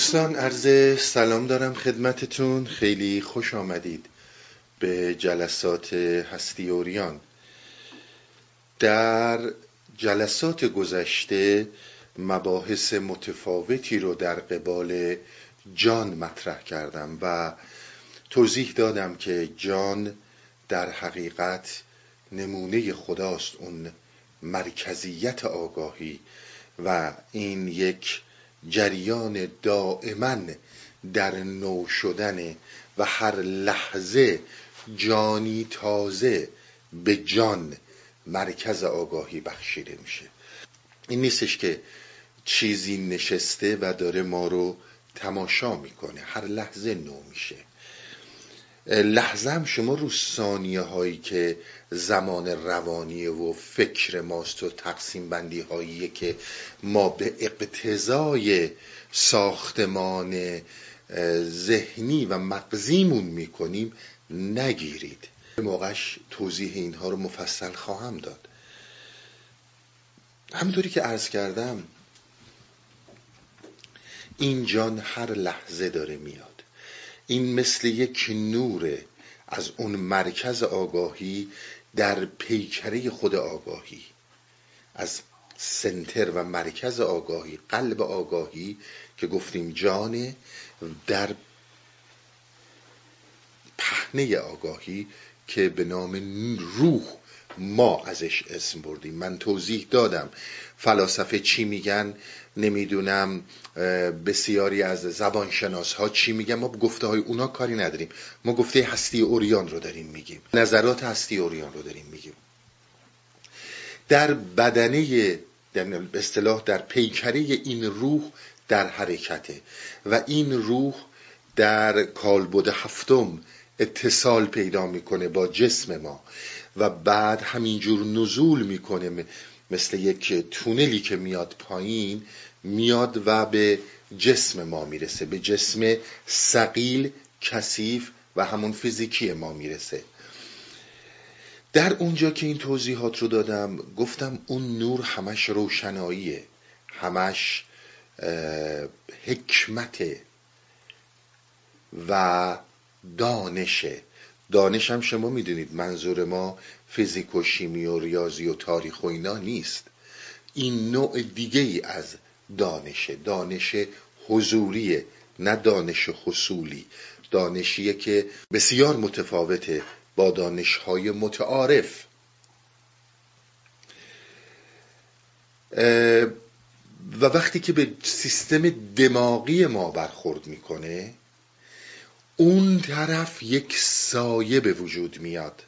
دوستان عرض سلام دارم خدمتتون. خیلی خوش آمدید به جلسات هستی اوریان. در جلسات گذشته مباحث متفاوتی رو در قبال جان مطرح کردم و توضیح دادم که جان در حقیقت نمونه خداست اون مرکزیت آگاهی و این یک جریان دائما در نو شدن و هر لحظه جانی تازه به جان مرکز آگاهی بخشیده میشه. این نیستش که چیزی نشسته و داره ما رو تماشا می‌کنه. هر لحظه نو میشه. لحظه هم شما رو ثانیه هایی که زمان روانیه و فکر ماست و تقسیم بندی هایی که ما به اقتضای ساختمان ذهنی و مغزیمون می‌کنیم نگیرید. موقعش توضیح اینها رو مفصل خواهم داد. همینطوری که عرض کردم این جان هر لحظه داره میاد. این مثل یک نوره از اون مرکز آگاهی در پیکره خود آگاهی. از سنتر و مرکز آگاهی قلب آگاهی که گفتیم جانه در پهنه آگاهی که به نام روح ما ازش اسم بردیم. من توضیح دادم. فلاسفه چی میگن؟ نمی‌دونم بسیاری از زبانشناس ها چی میگن؟ ما گفته های اونا کاری نداریم. ما گفته هستی اوریان رو داریم میگیم. نظرات هستی اوریان رو داریم میگیم. در بدنه در اصطلاح در پیکره این روح در حرکته و این روح در کالبد هفتم اتصال پیدا می‌کنه با جسم ما و بعد همینجور نزول می‌کنه مثل یک تونلی که میاد پایین میاد و به جسم ما می‌رسه به جسم سقیل کثیف و همون فیزیکی ما می‌رسه. در اونجا که این توضیحات رو دادم گفتم اون نور همش روشناییه. همش حکمت و دانشه. دانش هم شما می‌دونید منظور ما فیزیک و شیمی و ریاضی و تاریخ و اینا نیست. این نوع دیگه ای از دانشه. دانش حضوریه نه دانش حصولی. دانشیه که بسیار متفاوته با دانشهای متعارف. و وقتی که به سیستم دماغی ما برخورد می‌کنه اون طرف یک سایه به وجود میاد.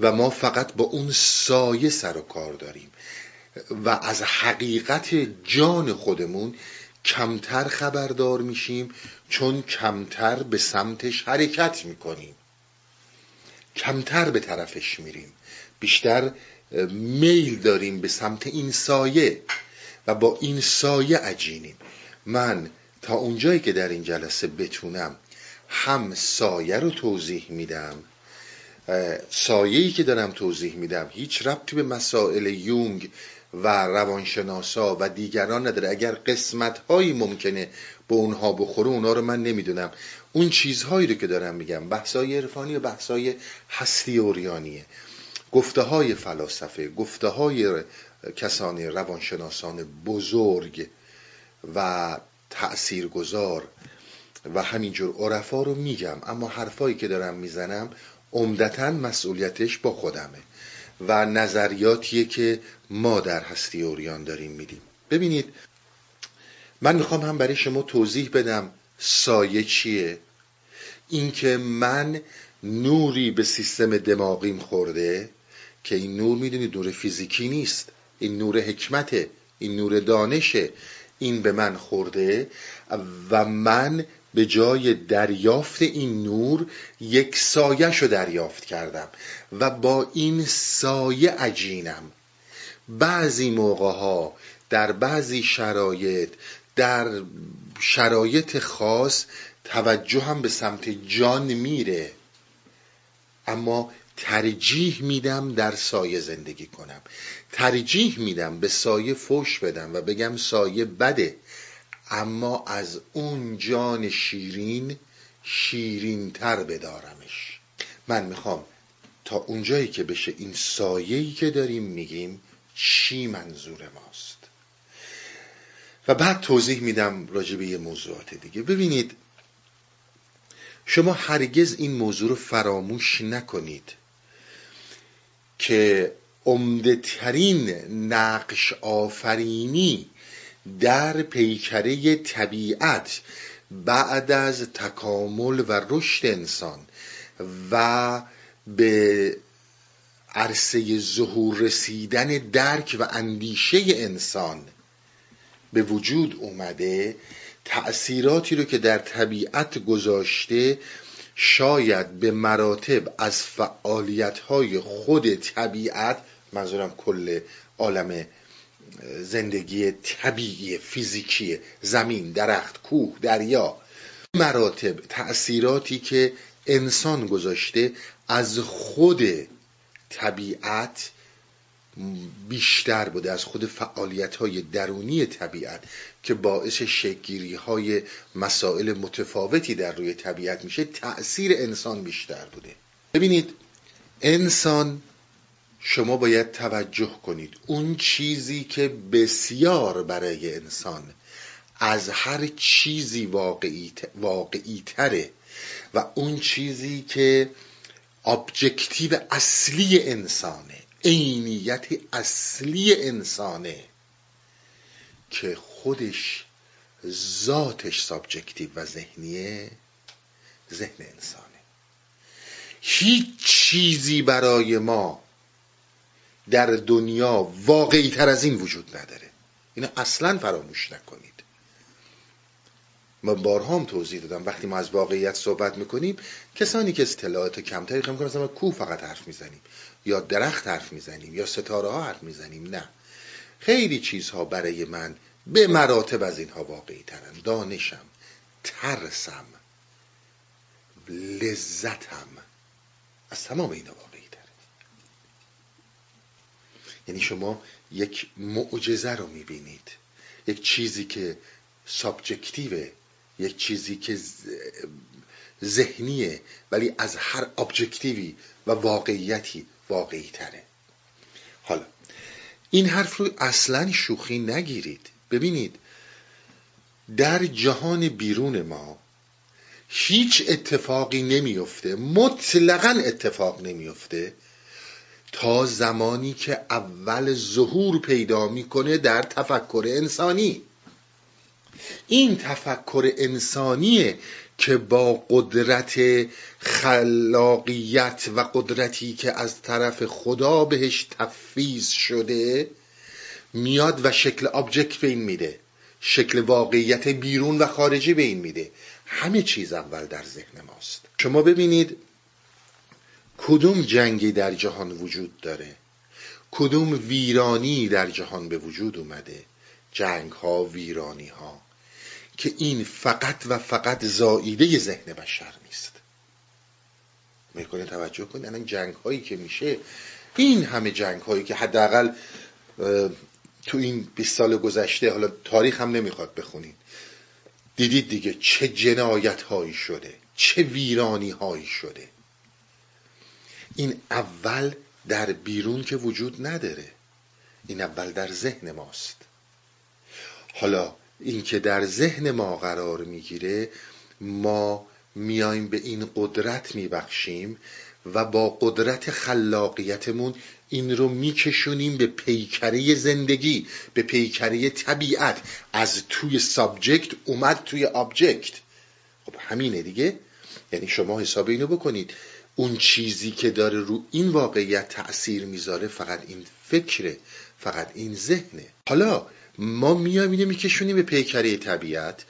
و ما فقط با اون سایه سر و کار داریم. و از حقیقت جان خودمون کمتر خبردار میشیم چون کمتر به سمتش حرکت می‌کنیم. کمتر به طرفش میریم. بیشتر میل داریم به سمت این سایه و با این سایه عجینیم. من تا اونجایی که در این جلسه بتونم هم سایه رو توضیح میدم سایه‌ای که دارم توضیح میدم هیچ ربطی به مسائل یونگ و روانشناسا و دیگران نداره. اگر قسمت هایی ممکنه به اونها بخوره اونها رو من نمی‌دونم. اون چیزهایی رو که دارم میگم بحثای عرفانی و بحثای هستی اوریانیه. گفته های فلاسفه گفته های کسان روانشناسان بزرگ و تأثیرگذار و همینجور عرفا رو میگم. اما حرفایی که دارم می‌زنم عمدتا مسئولیتش با خودمه و نظریاتیه که ما در هستی اوریان داریم میدیم. ببینید من می‌خوام هم برای شما توضیح بدم سایه چیه. اینکه من نوری به سیستم دماغیم خورده که این نور می‌دونید نور فیزیکی نیست. این نور حکمته این نور دانشه. این به من خورده و من به جای دریافت این نور یک سایه رو دریافت کردم و با این سایه عجینم. بعضی موقع ها در بعضی شرایط در شرایط خاص توجه هم به سمت جان میره. اما ترجیح میدم در سایه زندگی کنم. ترجیح میدم به سایه فوش بدم و بگم سایه بده. اما از اون جان شیرین شیرین تر بدارمش. من می‌خوام تا اونجایی که بشه این سایه‌ای که داریم میگیم چی منظور ماست. و بعد توضیح میدم راجع به یه موضوعات دیگه. ببینید شما هرگز این موضوع رو فراموش نکنید که عمده ترین نقش آفرینی در پیکره طبیعت بعد از تکامل و رشد انسان و به عرصه ظهور رسیدن درک و اندیشه انسان به وجود اومده تأثیراتی رو که در طبیعت گذاشته شاید به مراتب از فعالیت های خود طبیعت منظورم کل عالم زندگی طبیعی فیزیکی زمین درخت کوه دریا. مراتب تأثیراتی که انسان گذاشته از خود طبیعت بیشتر بوده از خود فعالیت های درونی طبیعت که باعث شکگیری های مسائل متفاوتی در روی طبیعت میشه تأثیر انسان بیشتر بوده. ببینید انسان شما باید توجه کنید. اون چیزی که بسیار برای انسان از هر چیزی واقعی, واقعی تره و اون چیزی که ابجکتیو اصلی انسانه عینیت اصلی انسانه که خودش ذاتش subjective و ذهنیه ذهن انسانه. هیچ چیزی برای ما در دنیا واقعی تر از این وجود نداره. اینو اصلا فراموش نکنید. من بارها هم توضیح دادم. وقتی ما از واقعیت صحبت می‌کنیم کسانی که اطلاعات کمتری خیلی می‌کنن مثلا کو فقط حرف می‌زنیم یا درخت حرف می‌زنیم یا ستاره ها حرف می‌زنیم. نه. خیلی چیزها برای من به مراتب از اینها واقعی ترن دانشم ترسم لذتم. از تمام اینا واقعی. یعنی شما یک معجزه رو می‌بینید. یک چیزی که سابجکتیوه یک چیزی که ذهنیه ولی از هر ابجکتیوی و واقعیتی واقعی تره حالا این حرف رو اصلا شوخی نگیرید. ببینید در جهان بیرون ما هیچ اتفاقی نمیفته مطلقا اتفاق نمیفته تا زمانی که اول ظهور پیدا می‌کنه در تفکر انسانی. این تفکر انسانیه که با قدرت خلاقیت و قدرتی که از طرف خدا بهش تفیز شده میاد و شکل آبجکت به این میده. شکل واقعیت بیرون و خارجی به این میده. همه چیز اول در ذهن ماست. شما ببینید کدوم جنگی در جهان وجود داره؟ کدوم ویرانی در جهان به وجود اومده؟ جنگ ها ویرانی ها که این فقط و فقط زائیده ذهن بشر نیست. می‌کنه توجه کنید الان جنگ هایی که میشه این همه جنگ هایی که حداقل تو این 20 سال گذشته حالا تاریخ هم نمی‌خواد بخونین دیدید دیگه چه جنایت هایی شده چه ویرانی هایی شده. این اول در بیرون که وجود نداره. این اول در ذهن ماست. حالا اینکه در ذهن ما قرار می‌گیره ما میایم به این قدرت میبخشیم و با قدرت خلاقیتمون این رو میکشونیم به پیکره زندگی به پیکره طبیعت. از توی subject اومد توی object. خب همینه دیگه. یعنی شما حساب اینو بکنید. اون چیزی که داره رو این واقعیت تأثیر می‌ذاره فقط این فکره فقط این ذهنه. حالا ما میایم اینو میکشونیم به پیکره طبیعت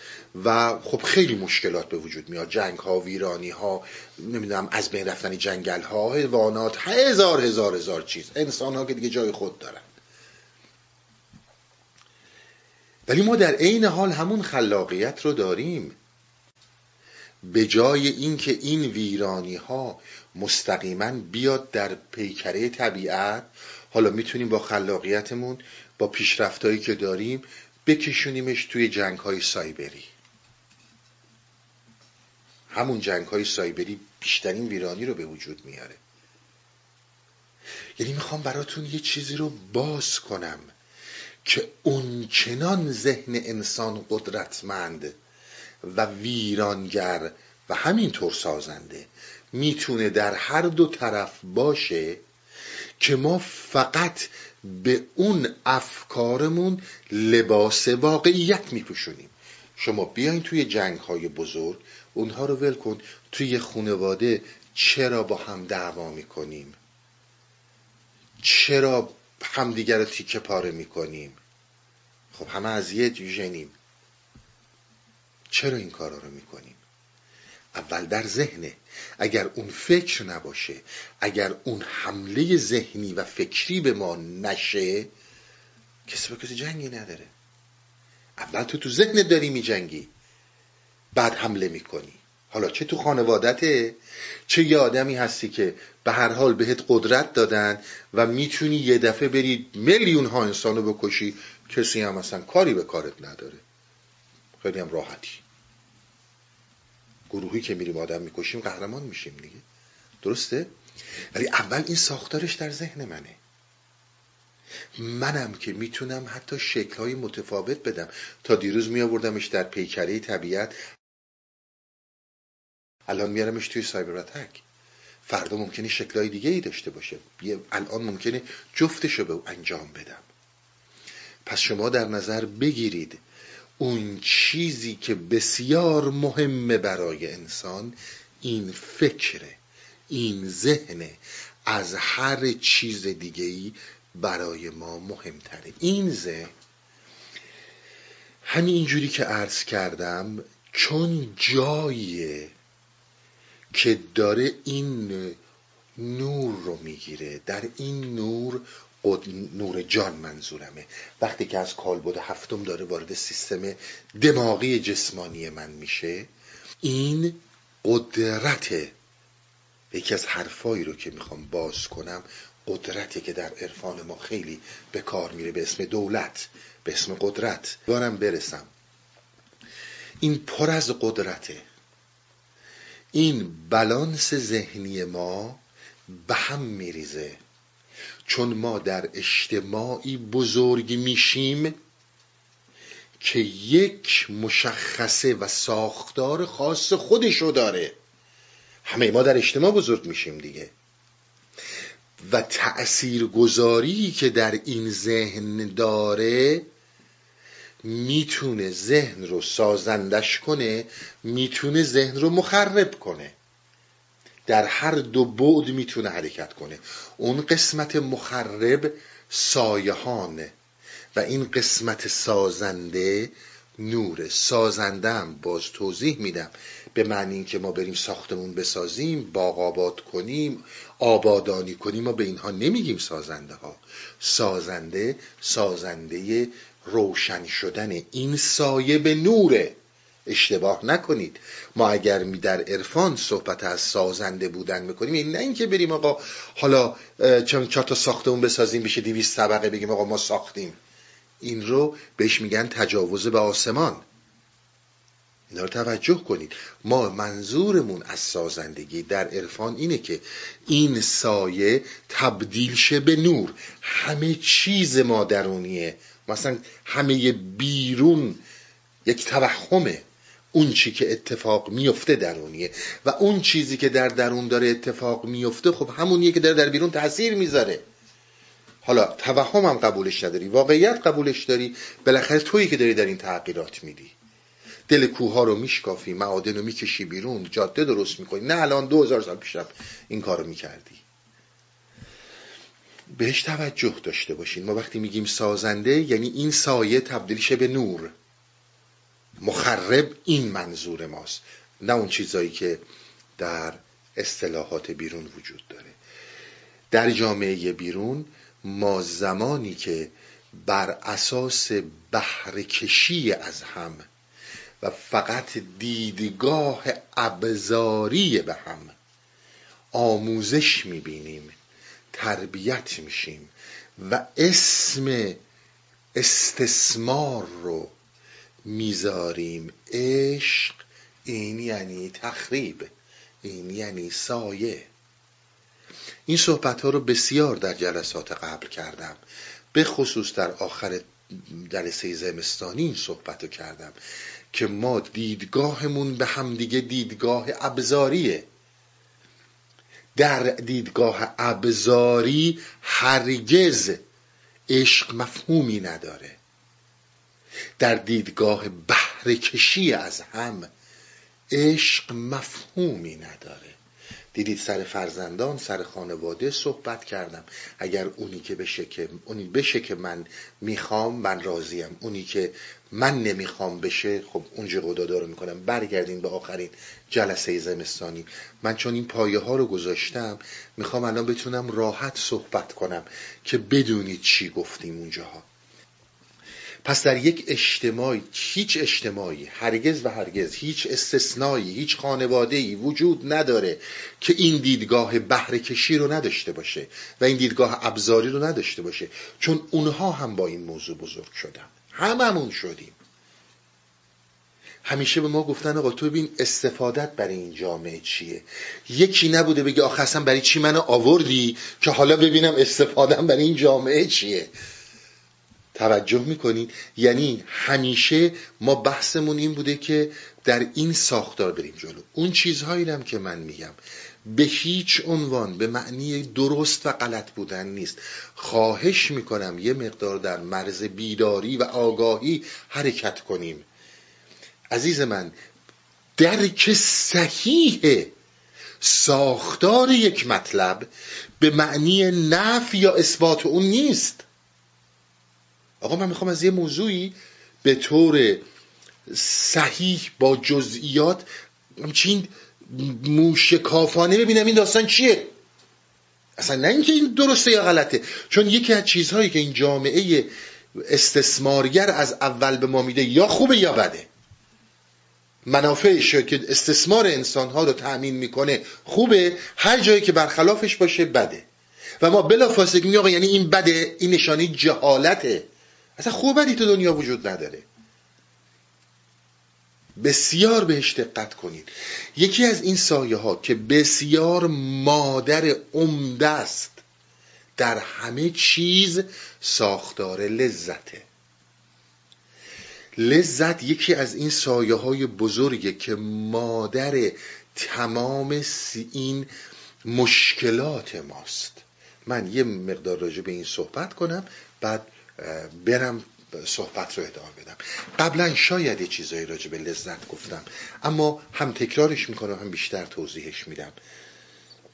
و خب خیلی مشکلات به وجود میاد. جنگ ها ویرانی ها نمی‌دونم از بین رفتن جنگل ها حیوانات هزار هزار هزار چیز. انسان ها که دیگه جای خود دارن. ولی ما در عین حال همون خلاقیت رو داریم. به جای اینکه این ویرانی ها مستقیما بیاد در پیکره طبیعت حالا می‌تونیم با خلاقیتمون با پیشرفتهایی که داریم بکشونیمش توی جنگ های سایبری. همون جنگ های سایبری بیشترین ویرانی رو به وجود میاره. یعنی می‌خوام براتون یه چیزی رو باز کنم که اونچنان ذهن انسان قدرتمند و ویرانگر و همینطور سازنده می‌تونه در هر دو طرف باشه که ما فقط به اون افکارمون لباس واقعیت میپوشونیم. شما بیاین توی جنگ های بزرگ اونها رو ول کن توی خانواده چرا با هم دعوا می‌کنیم؟ چرا همدیگر رو تیکه پاره می‌کنیم؟ خب همه از یه ژنیم چرا این کارا رو می‌کنیم؟ اول در ذهنه. اگر اون فکر نباشه اگر اون حمله ذهنی و فکری به ما نشه کسی به کسی جنگی نداره. اول تو تو ذهن داری میجنگی بعد حمله می‌کنی. حالا چه تو خانوادته چه یه آدمی هستی که به هر حال بهت قدرت دادن و می‌تونی یه دفعه بری میلیون ها انسانو بکشی کسی هم اصلا کاری به کارت نداره. خیلی هم راحتی. گروهی که میریم آدم می‌کشیم قهرمان میشیم دیگه. درسته؟ ولی اول این ساختارش در ذهن منه. منم که می‌تونم حتی شکلهای متفاوت بدم. تا دیروز میآوردمش در پیکره طبیعت. الان میارمش توی سایبر اتک. فردا ممکنه شکلهای دیگه ای داشته باشه. الان ممکنه جفتش رو به انجام بدم. پس شما در نظر بگیرید اون چیزی که بسیار مهمه برای انسان این فکره این ذهنه. از هر چیز دیگه ای برای ما مهمتره. این ذهن همین اینجوری که عرض کردم چون جاییه که داره این نور رو می‌گیره در این نور نور جان منظورمه. وقتی که از کالبد هفتم داره وارد سیستم دماغی جسمانی من میشه این قدرت یکی از حرفایی رو که می‌خوام باز کنم قدرتی که در عرفان ما خیلی به کار میره به اسم دولت به اسم قدرت. دارم برسم. این پر از قدرته. این بالانس ذهنی ما به هم میریزه. چون ما در اجتماعی بزرگ میشیم که یک مشخصه و ساختار خاص خودشو داره. همه ما در اجتماع بزرگ میشیم دیگه. و تأثیر گذاری که در این ذهن داره می‌تونه ذهن رو سازندش کنه می‌تونه ذهن رو مخرب کنه. در هر دو بعد می‌تونه حرکت کنه. اون قسمت مخرب سایهانه و این قسمت سازنده نور. سازنده هم باز توضیح میدم. به معنی اینکه ما بریم ساختمون بسازیم باغ آباد کنیم آبادانی کنیم ما به اینها نمیگیم سازنده ها سازنده سازنده روشن شدن این سایه به نوره. اشتباه نکنید. ما اگر می در عرفان صحبت از سازنده بودن می‌کنیم این نه اینکه بریم آقا حالا چون چهار تا ساختمون بسازیم بشه دیویست طبقه بگیم آقا ما ساختیم. این رو بهش میگن تجاوز به آسمان. اینا رو توجه کنید. ما منظورمون از سازندگی در عرفان اینه که این سایه تبدیل شه به نور. همه چیز ما درونیه مثلا همه بیرون یک توهمه. اون چی که اتفاق میفته درونیه و اون چیزی که در درون داره اتفاق میفته خب همونیه که داره در بیرون تاثیر می‌ذاره. حالا توهم هم قبولش نداری واقعیت قبولش داری بالاخره تویی که داری در این تغییرات میدی دل کوه رو میشکافی معادن رو می‌کشی بیرون جاده درست می‌کنی. نه الان دو هزار سال پیشم این کار رو می‌کردی. بهش توجه داشته باشین. ما وقتی میگیم سازنده یعنی این سایه تبدیل شه به نور. مخرب این منظور ماست نه اون چیزایی که در اصطلاحات بیرون وجود داره. در جامعه بیرون ما زمانی که بر اساس بهرهکشی از هم و فقط دیدگاه ابزاری به هم آموزش می‌بینیم تربیت میشیم و اسم استثمار رو می‌ذاریم. عشق این یعنی تخریب این یعنی سایه. این صحبت ها رو بسیار در جلسات قبل کردم. به خصوص در آخر جلسه زمستانی این صحبت رو کردم که ما دیدگاهمون به همدیگه دیدگاه ابزاریه. در دیدگاه ابزاری هرگز عشق مفهومی نداره. در دیدگاه بهرهکشی از هم عشق مفهومی نداره. دیدید سر فرزندان سر خانواده صحبت کردم. اگر اونی که بشه که اونی بشه که من می‌خوام من راضیم. اونی که من نمی‌خوام بشه خب اونجا قدادا رو می‌کنم. برگردیم به آخرین جلسه زمستانی. من چون این پایه ها رو گذاشتم می‌خوام الان بتونم راحت صحبت کنم که بدونید چی گفتیم اونجاها. پس در یک اجتماعی هیچ اجتماعی هرگز و هرگز هیچ استثنایی هیچ خانواده ای وجود نداره که این دیدگاه بهره کشی رو نداشته باشه و این دیدگاه ابزاری رو نداشته باشه. چون اونها هم با این موضوع بزرگ شدن. هممون شدیم. همیشه به ما گفتن آقا تو ببین استفادت برای این جامعه چیه؟ یکی نبوده بگه آخه اصلا برای چی منو آوردی که حالا ببینم استفادم برای این جامعه چیه؟ توجه می‌کنین یعنی همیشه ما بحثمون این بوده که در این ساختار بریم جلو. اون چیزهایی هم که من میگم. به هیچ عنوان به معنی درست و غلط بودن نیست. خواهش می‌کنم یه مقدار در مرز بیداری و آگاهی حرکت کنیم. عزیز من درک صحیح ساختار یک مطلب به معنی نفی یا اثبات اون نیست. آقا من می‌خوام از یه موضوعی به طور صحیح با جزئیات همچین موشکافانه ببینم این داستان چیه. اصلا نه اینکه این درسته یا غلطه. چون یکی از چیزهایی که این جامعه استثمارگر از اول به ما میده یا خوبه یا بده. منافعش که استثمار انسانها رو تأمین می‌کنه خوبه هر جایی که برخلافش باشه بده. و ما میگیم آقا یعنی این بده این نشانی جهالته. اصلا خوبی تو دنیا وجود نداره. بسیار بهش دقت کنید. یکی از این سایه ها که بسیار مادر عمده است در همه چیز ساختار لذته. لذت یکی از این سایه های بزرگه که مادر تمام این مشکلات ماست. من یه مقدار راجع به این صحبت کنم بعد برم صحبت رو ادامه بدم. قبلا شاید یه چیزایی راجع به لذت گفتم اما هم تکرارش می‌کنم هم بیشتر توضیحش میدم.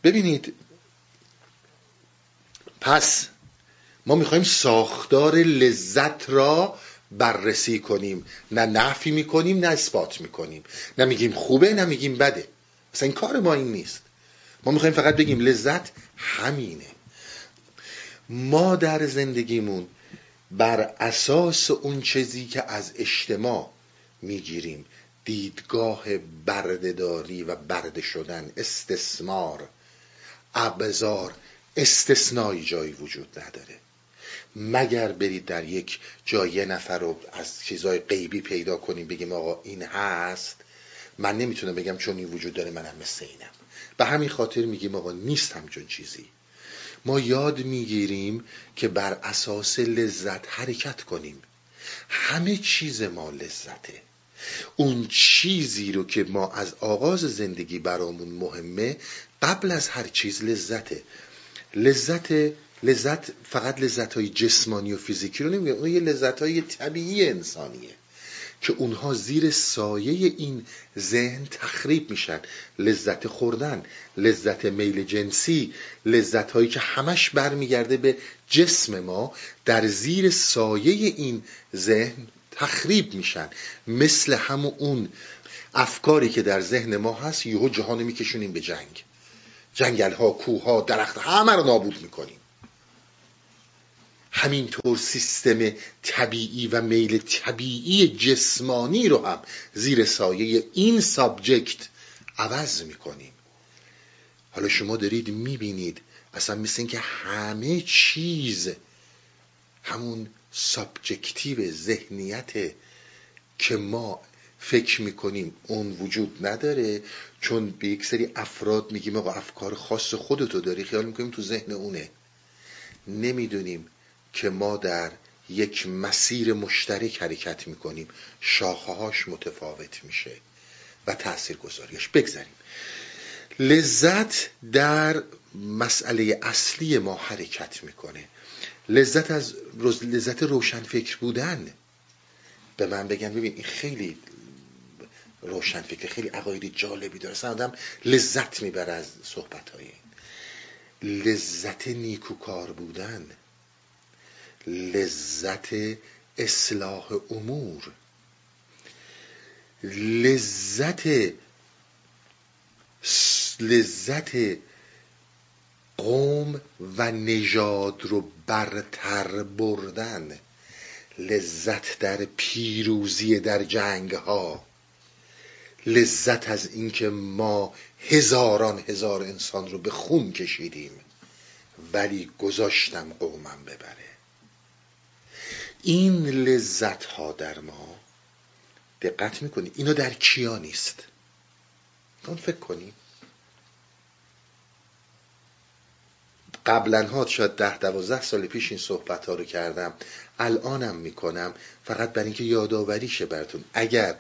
ببینید پس ما می‌خوایم ساختار لذت را بررسی کنیم. نه نفی می‌کنیم نه اثبات می‌کنیم. نه میگیم خوبه نه میگیم بده. اصلا این کار ما این نیست. ما می‌خوایم فقط بگیم لذت همینه. ما در زندگیمون بر اساس اون چیزی که از اجتماع می‌گیریم دیدگاه بردهداری و برده شدن استثمار ابزار استثنایی جایی وجود نداره. مگر برید در یک جای نفر رو از چیزای غیبی پیدا کنیم بگیم آقا این هست؟ من نمی‌تونم بگم چون این وجود داره منم مثل اینم. به همین خاطر میگیم آقا نیست همچون چیزی. ما یاد می‌گیریم که بر اساس لذت حرکت کنیم. همه چیز ما لذته. اون چیزی رو که ما از آغاز زندگی برامون مهمه قبل از هر چیز لذته. لذت لذت فقط لذت های جسمانی و فیزیکی رو نمیگه. اون یه لذت های طبیعی انسانیه. که اونها زیر سایه این ذهن تخریب میشن. لذت خوردن لذت میل جنسی لذت هایی که همش برمیگرده به جسم ما در زیر سایه این ذهن تخریب میشن. مثل همون اون افکاری که در ذهن ما هست یهو جهان میکشونیم به جنگ. جنگل ها کوه ها درخت همه رو نابود می‌کنیم. همینطور سیستم طبیعی و میل طبیعی جسمانی رو هم زیر سایه این subject عوض می‌کنیم. حالا شما دارید می‌بینید اصلا مثل اینکه همه چیز همون subjective ذهنیت که ما فکر می‌کنیم اون وجود نداره چون به یک سری افراد میگیم آقا افکار خاص خودتو داری خیال می‌کنیم تو ذهن اونه. نمی‌دونیم که ما در یک مسیر مشترک حرکت می‌کنیم. شاخهاش متفاوت میشه و تأثیر گذاریش بگذاریم. لذت در مسئله اصلی ما حرکت می‌کنه. لذت از لذت روشن فکر بودن. به من بگن ببین این خیلی روشن فکر خیلی عقایدی جالبی داره. اصلا آدم لذت می‌بره از صحبت های لذت نیکوکار بودن. لذت اصلاح امور. لذت لذت قوم و نژاد رو برتر بردن. لذت در پیروزی در جنگ ها لذت از اینکه ما هزاران هزار انسان رو به خون کشیدیم. ولی گذاشتم قومم ببره. این لذت ها در ما دقت می‌کنید اینا در کیا نیست؟ اون فکر کنیم قبلا ها شاید ده دوازده سال پیش این صحبت ها رو کردم. الانم می‌کنم. فقط برای اینکه یادآوری شه براتون. اگر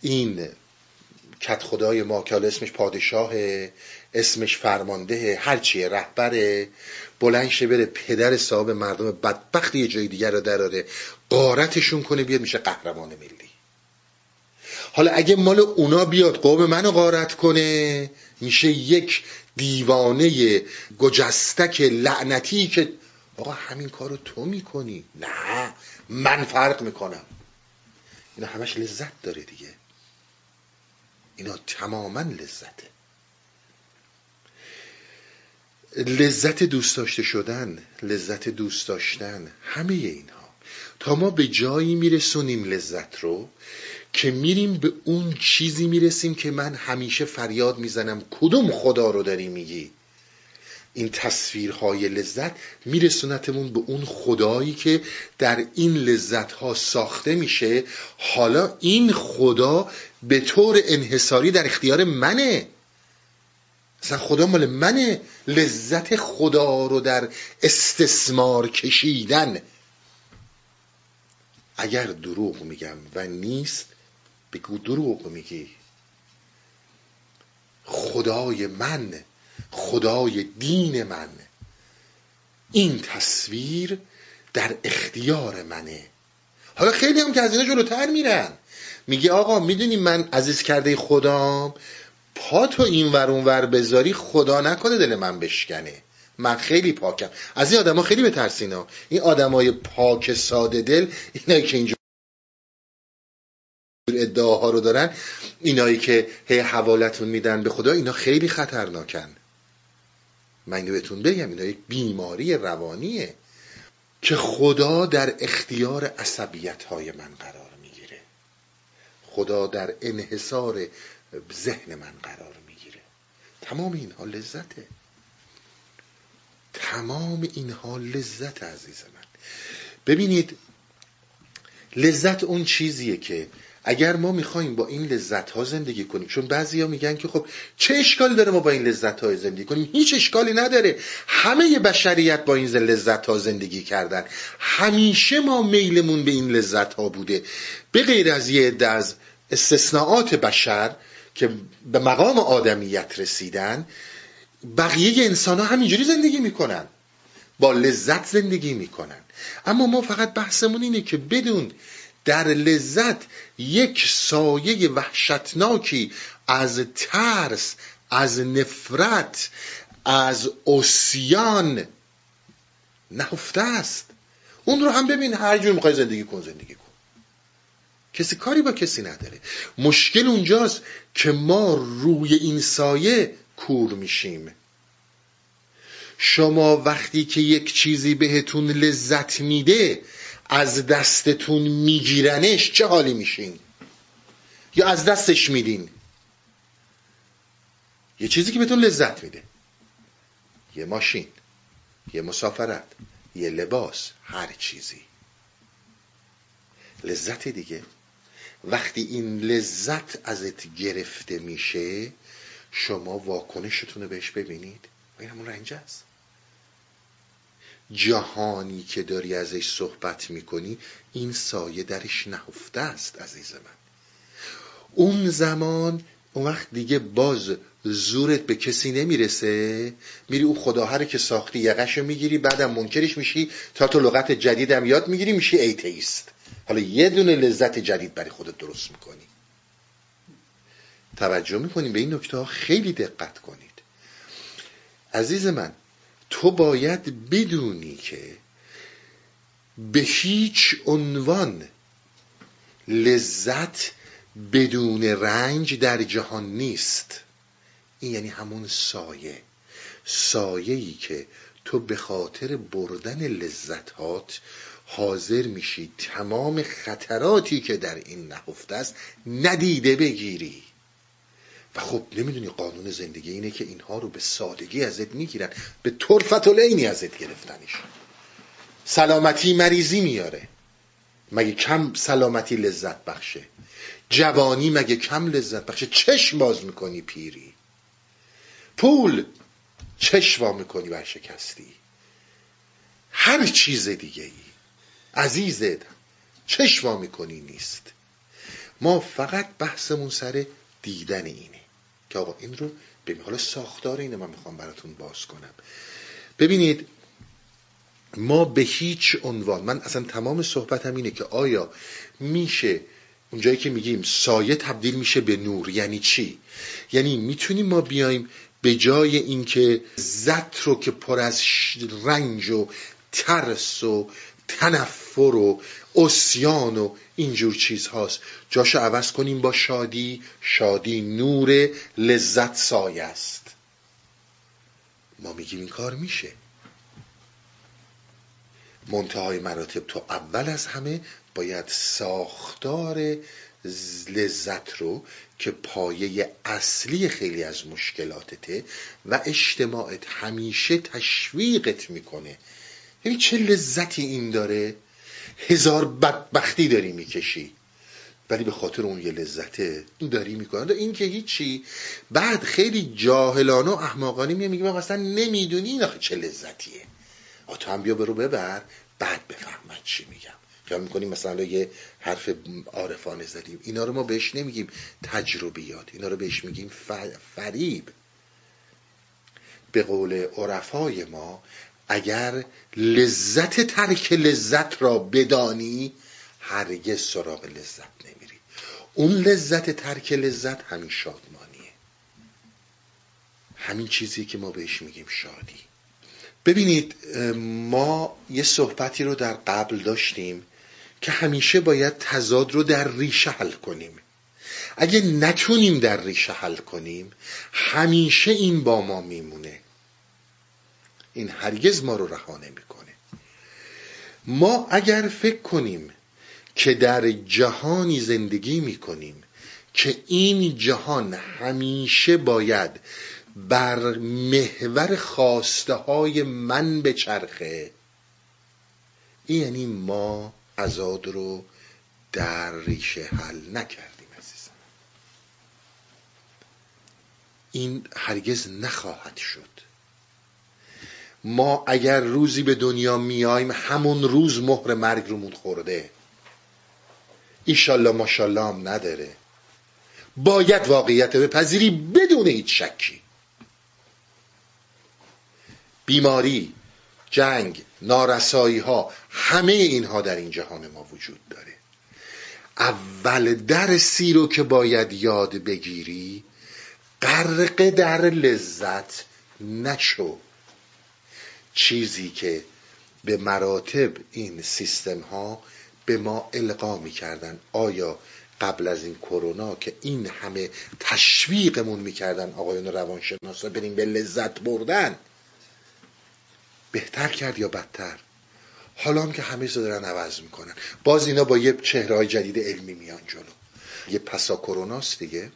این کت خدای ما که اسمش پادشاه اسمش فرمانده هرچیه رهبره بلند شه بره پدر صاحب مردم بدبخت یه جای دیگر رو دراره قارتشون کنه بیاد میشه قهرمان ملی. حالا اگه مال اونا بیاد قوم منو غارت کنه میشه یک دیوانه گجستک لعنتی که آقا همین کارو تو می‌کنی؟ نه من فرق می‌کنم. اینا همش لذت داره دیگه. اینا تماما لذته. لذت دوست داشته شدن لذت دوست داشتن همه اینها. تا ما به جایی میرسونیم لذت رو که میریم به اون چیزی می‌رسیم که من همیشه فریاد می‌زنم کدوم خدا رو داری میگی؟ این تصویرهای لذت میرسونتمون به اون خدایی که در این لذت ها ساخته میشه. حالا این خدا به طور انحصاری در اختیار منه. مثلا خدا مال منه لذت خدا رو در استثمار کشیدن. اگر دروغ میگم و نیست بگو دروغ میگی. خدای من خدای دین من. این تصویر در اختیار منه. حالا خیلی هم که از اینا جلوتر میرن. میگه آقا می‌دونی من عزیز کرده خدام پا تو این ور اون ور بذاری خدا نکنه دل من بشکنه. من خیلی پاکم. از این آدما خیلی بترسینا این آدمای پاک ساده دل اینایی که اینجا ادعاها رو دارن اینایی که هی حوالتون میدن به خدا اینا خیلی خطرناکن. من بهتون بگم اینا یک بیماری روانیه که خدا در اختیار عصبیت های من قرار می‌گیره. خدا در انحصار ذهن من قرار می‌گیره. تمام اینها لذته. تمام اینها لذت عزیز من. ببینید لذت اون چیزیه که اگر ما می‌خوایم با این لذت ها زندگی کنیم چون بعضیا میگن که خب چه اشکالی داره ما با این لذت ها زندگی کنیم؟ هیچ اشکالی نداره. همه بشریت با این لذت ها زندگی کردن. همیشه ما میلمون به این لذت ها بوده. به غیر از یه عده از استثناءات بشر که به مقام آدمیت رسیدن بقیه انسان ها همینجوری زندگی می‌کنن. با لذت زندگی می‌کنن. اما ما فقط بحثمون اینه که بدون در لذت یک سایه وحشتناکی از ترس از نفرت از اسیان نهفته است. اون رو هم ببین هر جور می‌خوای زندگی کن زندگی کن. کسی کاری با کسی نداره. مشکل اونجاست که ما روی این سایه کور میشیم. شما وقتی که یک چیزی بهتون لذت میده از دستتون میگیرنش چه حالی میشین؟ یا از دستش میدین؟ یه چیزی که بهتون لذت میده. یه ماشین یه مسافرت یه لباس هر چیزی. لذت دیگه. وقتی این لذت ازت گرفته میشه شما واکنشتون رو بهش ببینید. این همون رنج است. جهانی که داری ازش صحبت می‌کنی این سایه درش نهفته است عزیز من. اون زمان اون وقت دیگه باز زورت به کسی نمی‌رسه. میری او خداها که ساختی یقش می‌گیری بعدم منکرش میشی تا تو لغت جدیدم یاد می‌گیری میشی ایتیست. حالا یه دونه لذت جدید برای خودت درست می‌کنی. توجه می‌کنیم به این نکته ها خیلی دقت کنید. عزیز من تو باید بدونی که به هیچ عنوان لذت بدون رنج در جهان نیست. این یعنی همون سایه. سایه ای که تو به خاطر بردن لذتات حاضر میشی. تمام خطراتی که در این نهفته است ندیده بگیری. و خب نمی‌دونی قانون زندگی اینه که اینها رو به سادگی ازت می‌گیرن. به طرفت العینی ازت گرفتنش. سلامتی مریضی میاره. مگه کم سلامتی لذت بخشه؟ جوانی مگه کم لذت بخشه؟ چشم باز می‌کنی پیری. پول چشم می‌کنی بر شکستی هر چیز دیگه ای عزیزت چشم می‌کنی نیست. ما فقط بحثمون سر دیدن اینه. که آقا این رو ببین حالا ساختار اینه من می‌خوام براتون باز کنم. ببینید ما به هیچ عنوان من اصلا تمام صحبتم اینه که آیا میشه اونجایی که میگیم سایه تبدیل میشه به نور یعنی چی؟ یعنی می‌تونیم ما بیایم به جای اینکه زت رو که پر از رنج و ترس و تنفر و اسیان و اینجور چیز هاست جاشو عوض کنیم با شادی. شادی نور لذت سایه است. ما میگیم این کار میشه. منتهای مراتب تو اول از همه باید ساختار لذت رو که پایه اصلی خیلی از مشکلاتته و اجتماعت همیشه تشویقت می‌کنه. یعنی چه لذتی این داره؟ هزار بدبختی داری می‌کشی. ولی به خاطر اون یه لذته داری می‌کنه این که هیچی بعد خیلی جاهلانه و احماقانه میگه میگه اصلا نمی‌دونی این آخه چه لذتیه. تو هم بیا برو ببر بعد بفهمد چی میگم. خیال می‌کنیم مثلا یه حرف عارفانه زدیم. اینا رو ما بهش نمیگیم تجربیات اینا رو بهش میگیم فریب. به قول عرفای ما اگر لذت ترک لذت را بدانی هرگز سراغ لذت نمیری. اون لذت ترک لذت همین شادمانیه. همین چیزی که ما بهش میگیم شادی. ببینید ما یه صحبتی رو در قبل داشتیم که همیشه باید تضاد رو در ریشه حل کنیم. اگه نتونیم در ریشه حل کنیم همیشه این با ما میمونه. این هرگز ما رو رها نمی‌کنه. ما اگر فکر کنیم که در جهانی زندگی می‌کنیم که این جهان همیشه باید بر محور خواسته های من بچرخه این یعنی ما ازاد رو در ریشه حل نکردیم عزیزم. این هرگز نخواهد شد. ما اگر روزی به دنیا میایم همون روز مهر مرگ رومون خورده. ایشالله ماشالله هم نداره. باید واقعیت بپذیری بدون هیچ شکی. بیماری جنگ نارسایی ها همه اینها در این جهان ما وجود داره. اول درسی رو که باید یاد بگیری غرق در لذت نشو. چیزی که به مراتب این سیستم ها به ما القا می‌کردن. آیا قبل از این کرونا که این همه تشویقمون می‌کردن آقایان روانشناسا بریم به لذت بردن؟ بهتر کرد یا بدتر؟ حالا هم که همه دارن عوض می‌کنن. باز اینا با یه چهره های جدید علمی میان جلو. یه پسا کروناست دیگه.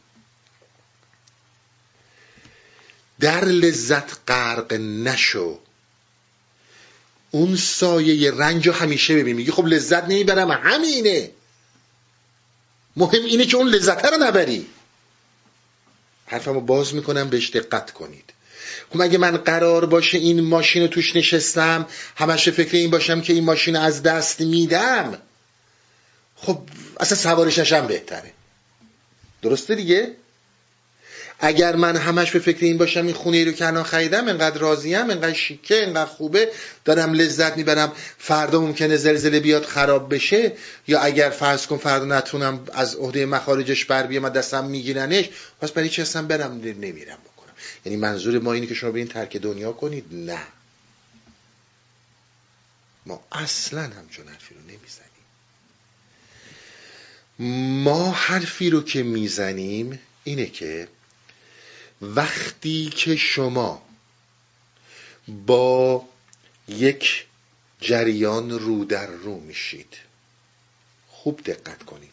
در لذت غرق نشو. اون سایه رنج رو همیشه ببین. میگی خب لذت نمی‌برم. همینه. مهم اینه که اون لذت رو نبری. حرفمو باز می‌کنم بهش دقت کنید. خب اگه من قرار باشه این ماشین رو توش نشستم همش فکر این باشم که این ماشین از دست میدم خب اصلا سوارش نشم بهتره. درسته دیگه؟ اگر من همش به فکر این باشم این خونه ای رو که الان خریدم انقدر راضیم انقدر شیکه انقدر خوبه دارم لذت می‌برم. فردا ممکنه زلزله بیاد خراب بشه. یا اگر فرض کن فردا نتونم از عهده مخارجش بر بیام دستم میگیرنش پس برای چی هستم برم نمیرم بکنم؟ یعنی منظور ما اینه که شما این ترک دنیا کنید؟ نه. ما اصلا همچون حرفی رو نمی‌زنیم. ما حرفی رو که می‌زنیم اینه که وقتی که شما با یک جریان رو در رو میشید خوب دقت کنید.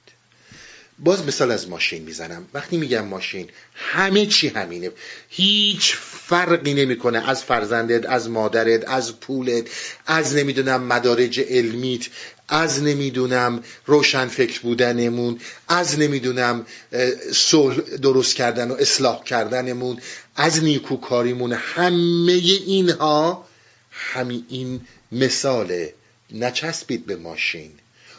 باز مثال از ماشین می‌زنم. وقتی میگم ماشین همه چی همینه. هیچ فرقی نمی‌کنه. از فرزندت از مادرت از پولت از نمی‌دونم مدارج علمیت. از نمی‌دونم روشن فکر بودنمون از نمی‌دونم صلح درست کردن و اصلاح کردنمون از نیکوکاریمون همه اینها همین این مثاله نچسبید به ماشین.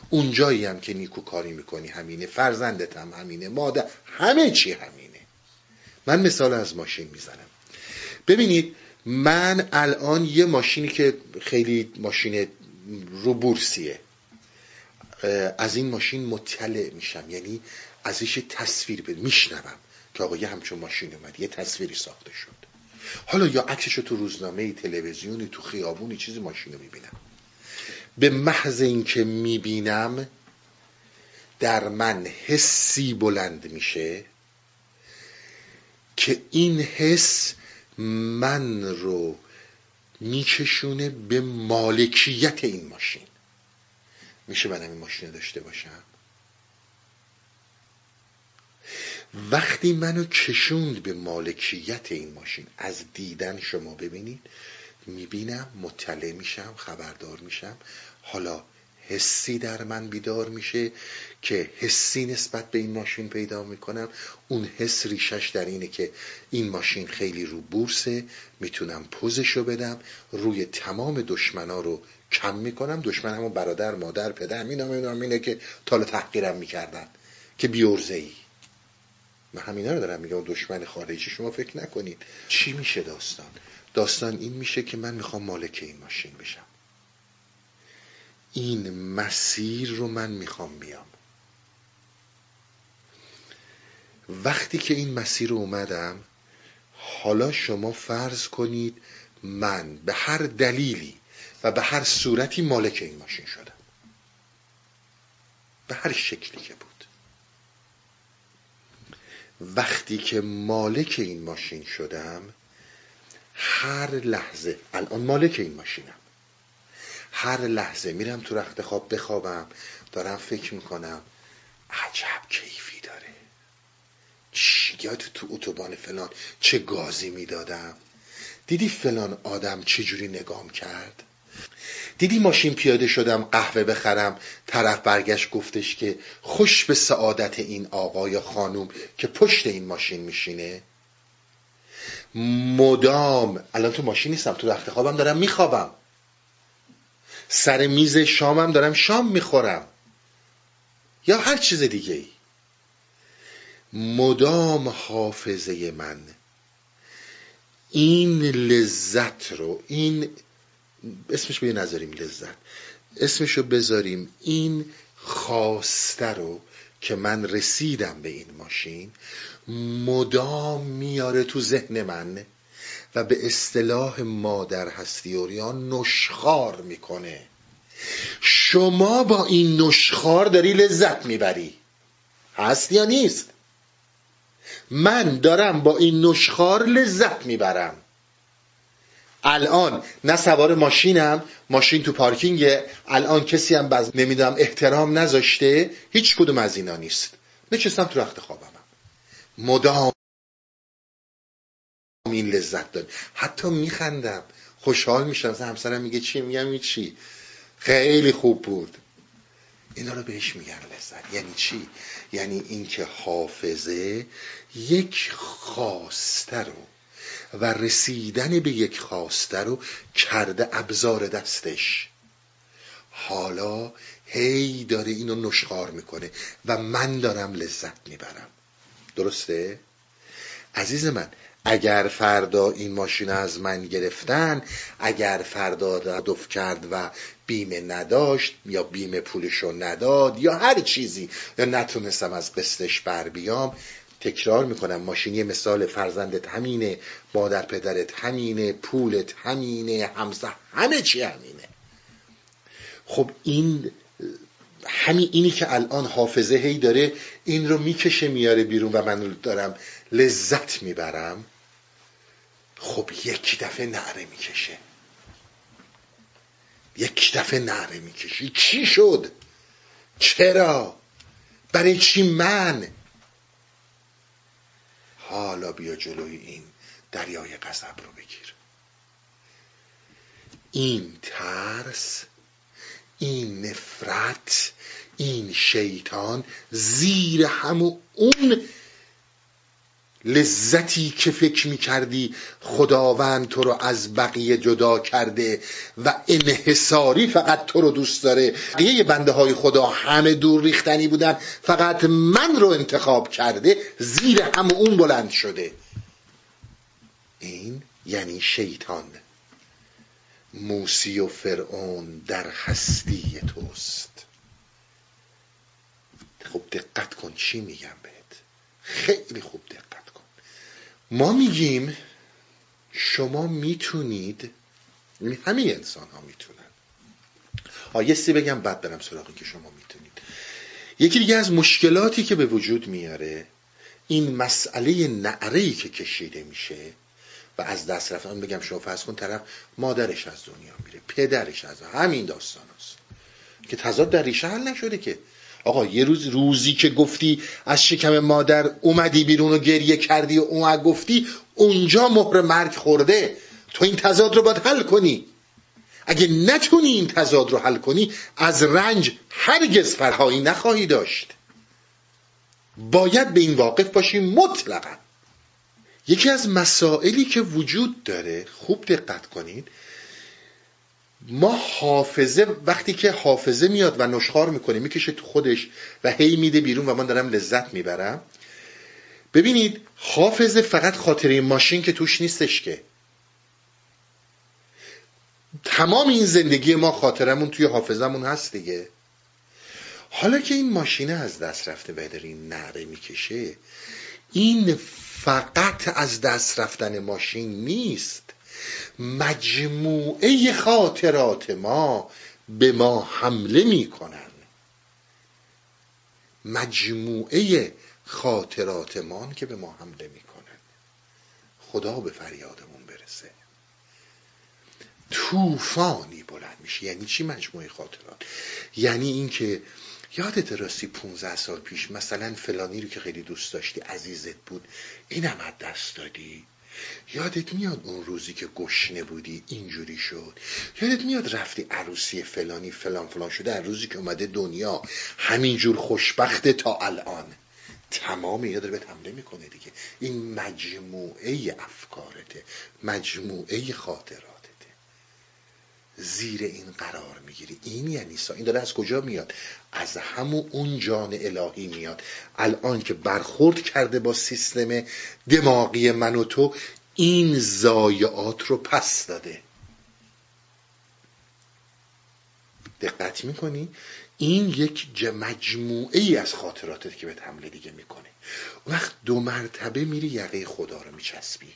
اونجایی هم که نیکوکاری می‌کنی همینه فرزندت هم همینه مادر همه چی همینه. من مثال از ماشین می‌زنم. ببینید من الان یه ماشینی که خیلی ماشین رو بورسیه. از این ماشین مطلع میشم. یعنی ازش تصویر بده میشنوم که آقا یه همچون ماشین اومد یه تصویری ساخته شد. حالا یا عکسشو تو روزنامه تلویزیونی تو خیابونی چیزی ماشین رو می‌بینم. به محض اینکه می‌بینم در من حسی بلند میشه که این حس من رو میکشونه به مالکیت این ماشین. میشه من این ماشین داشته باشم. وقتی منو کشوند به مالکیت این ماشین از دیدن شما ببینید می‌بینم مطلع میشم خبردار میشم. حالا حسی در من بیدار میشه که حسی نسبت به این ماشین پیدا می‌کنم. اون حس ریشش در اینه که این ماشین خیلی رو بورسه می‌تونم پوزشو بدم روی تمام دشمنا رو کم می‌کنم دشمن همون برادر مادر پدر مینام اینه که تال تحقیرم می‌کردن که بیورزه ای من همینا رو دارم میگم دشمن خارجی شما فکر نکنید. چی میشه داستان؟ داستان این میشه که من می‌خوام مالک این ماشین بشم. این مسیر رو من می‌خوام بیام. وقتی که این مسیر رو اومدم حالا شما فرض کنید من به هر دلیلی و به هر صورتی مالک این ماشین شدم به هر شکلی که بود. وقتی که مالک این ماشین شدم هر لحظه الان مالک این ماشینم. هر لحظه میرم تو رخت خواب بخوابم دارم فکر می‌کنم عجب کیفی داره. یاد تو اتوبان فلان چه گازی می‌دادم. دیدی فلان آدم چه جوری نگام کرد؟ دیدی ماشین پیاده شدم قهوه بخرم؟ طرف برگشت گفتش که خوش به سعادت این آقا یا خانوم که پشت این ماشین میشینه. مدام الان تو ماشین نیستم تو رخت خوابم دارم میخوابم. سر میز شامم دارم شام می‌خورم. یا هر چیز دیگه ای مدام حافظه من. این لذت رو این اسمش به نذاریم لذت اسمشو بذاریم این خواسته رو که من رسیدم به این ماشین مدام میاره تو ذهن من و به اصطلاح مادر هستی اوریان نشخار می‌کنه. شما با این نشخار داری لذت می‌بری. هست یا نیست؟ من دارم با این نشخار لذت می‌برم. الان نه سوار ماشینم ماشین تو پارکینگ الان کسی هم بز... نمی‌دونم احترام نذاشته. هیچ کدوم از اینا نیست. نشستم تو رخت خوابم. مدام این لذت دارم حتی میخندم. خوشحال میشم. همسرم میگه چی؟ میگم چی؟ خیلی خوب بود. اینا رو بهش میگن لذت. یعنی چی؟ یعنی اینکه حافظه یک خواسته رو و رسیدن به یک خواسته رو کرده ابزار دستش حالا هی داره اینو نشخار می‌کنه و من دارم لذت می‌برم درسته؟ عزیز من اگر فردا این ماشین از من گرفتن اگر فردا ردف کرد و بیمه نداشت یا بیمه پولشو نداد یا هر چیزی یا نتونستم از قسطش بر بیام تکرار می‌کنم. ماشینی مثال فرزندت همینه مادر پدرت همینه پولت همینه همسه همه چی همینه. خب این همین اینی که الان حافظه هی داره این رو می‌کشه میاره بیرون و من دارم لذت می‌برم. خب یک دفعه نعره می‌کشه. یک دفعه نعره می‌کشی چی شد؟ چرا؟ برای چی من حالا بیا جلوی این دریای غضب رو بگیر. این ترس این نفرت این شیطان زیر همون اون لذتی که فکر می کردی خداوند تو رو از بقیه جدا کرده و انحصاری فقط تو رو دوست داره. بقیه بنده های خدا همه دور ریختنی بودن فقط من رو انتخاب کرده زیر هم اون بلند شده. این یعنی شیطان. موسی و فرعون در هستی توست. خب دقت کن چی میگم بهت؟ خیلی خوب دقت ما میگیم شما می‌تونید همه انسان ها می‌تونن. آیستی بگم بعد برم سراغی که شما می‌تونید. یکی دیگه از مشکلاتی که به وجود میاره این مسئله نعره که کشیده میشه و از دست رفتن بگم شما فرض کن طرف مادرش از دنیا میره پدرش از همین داستان هست که تضاد در ریشه حل نشده که آقا یه روز روزی که گفتی از شکم مادر اومدی بیرون و گریه کردی و اون گفتی اونجا مهر مرگ خورده. تو این تضاد رو باید حل کنی. اگه نتونی این تضاد رو حل کنی از رنج هرگز فرهایی نخواهی داشت. باید به این واقف باشی مطلقا. یکی از مسائلی که وجود داره خوب دقت کنید ما حافظه وقتی که حافظه میاد و نشخار می‌کنه می‌کشه تو خودش و هی میده بیرون و من دارم لذت می‌برم. ببینید حافظه فقط خاطره ماشین که توش نیستش که. تمام این زندگی ما خاطرمون توی حافظمون هست دیگه. حالا که این ماشینه از دست رفته و داره این نعره می‌کشه این فقط از دست رفتن ماشین نیست. مجموعه خاطرات ما به ما حمله می‌کنن. مجموعه خاطرات ما که به ما حمله می‌کنن. خدا به فریادمون برسه. طوفانی بلند میشه. یعنی چی مجموعه خاطرات؟ یعنی اینکه یادت راستی 15 سال پیش مثلا فلانی رو که خیلی دوست داشتی عزیزت بود اینم از دست دادی؟ یادت میاد اون روزی که گشنه بودی؟ اینجوری شد. یادت میاد رفتی عروسی فلانی فلان فلان شده؟ از روزی که اومده دنیا. همینجور خوشبخته تا الان. تمام یاد رو به حمله می‌کنه دیگه. این مجموعه افکارته. مجموعه خاطرات. زیر این قرار می‌گیری. این یعنی سا این داره از کجا میاد؟ از همون اون جان الهی میاد. الان که برخورد کرده با سیستم دماغی من و تو این زایعات رو پس داده. دقت می‌کنی؟ این یک مجموعه ای از خاطراتت که به حمله دیگه می‌کنه. وقت دو مرتبه میری یقه خدا رو میچسبی.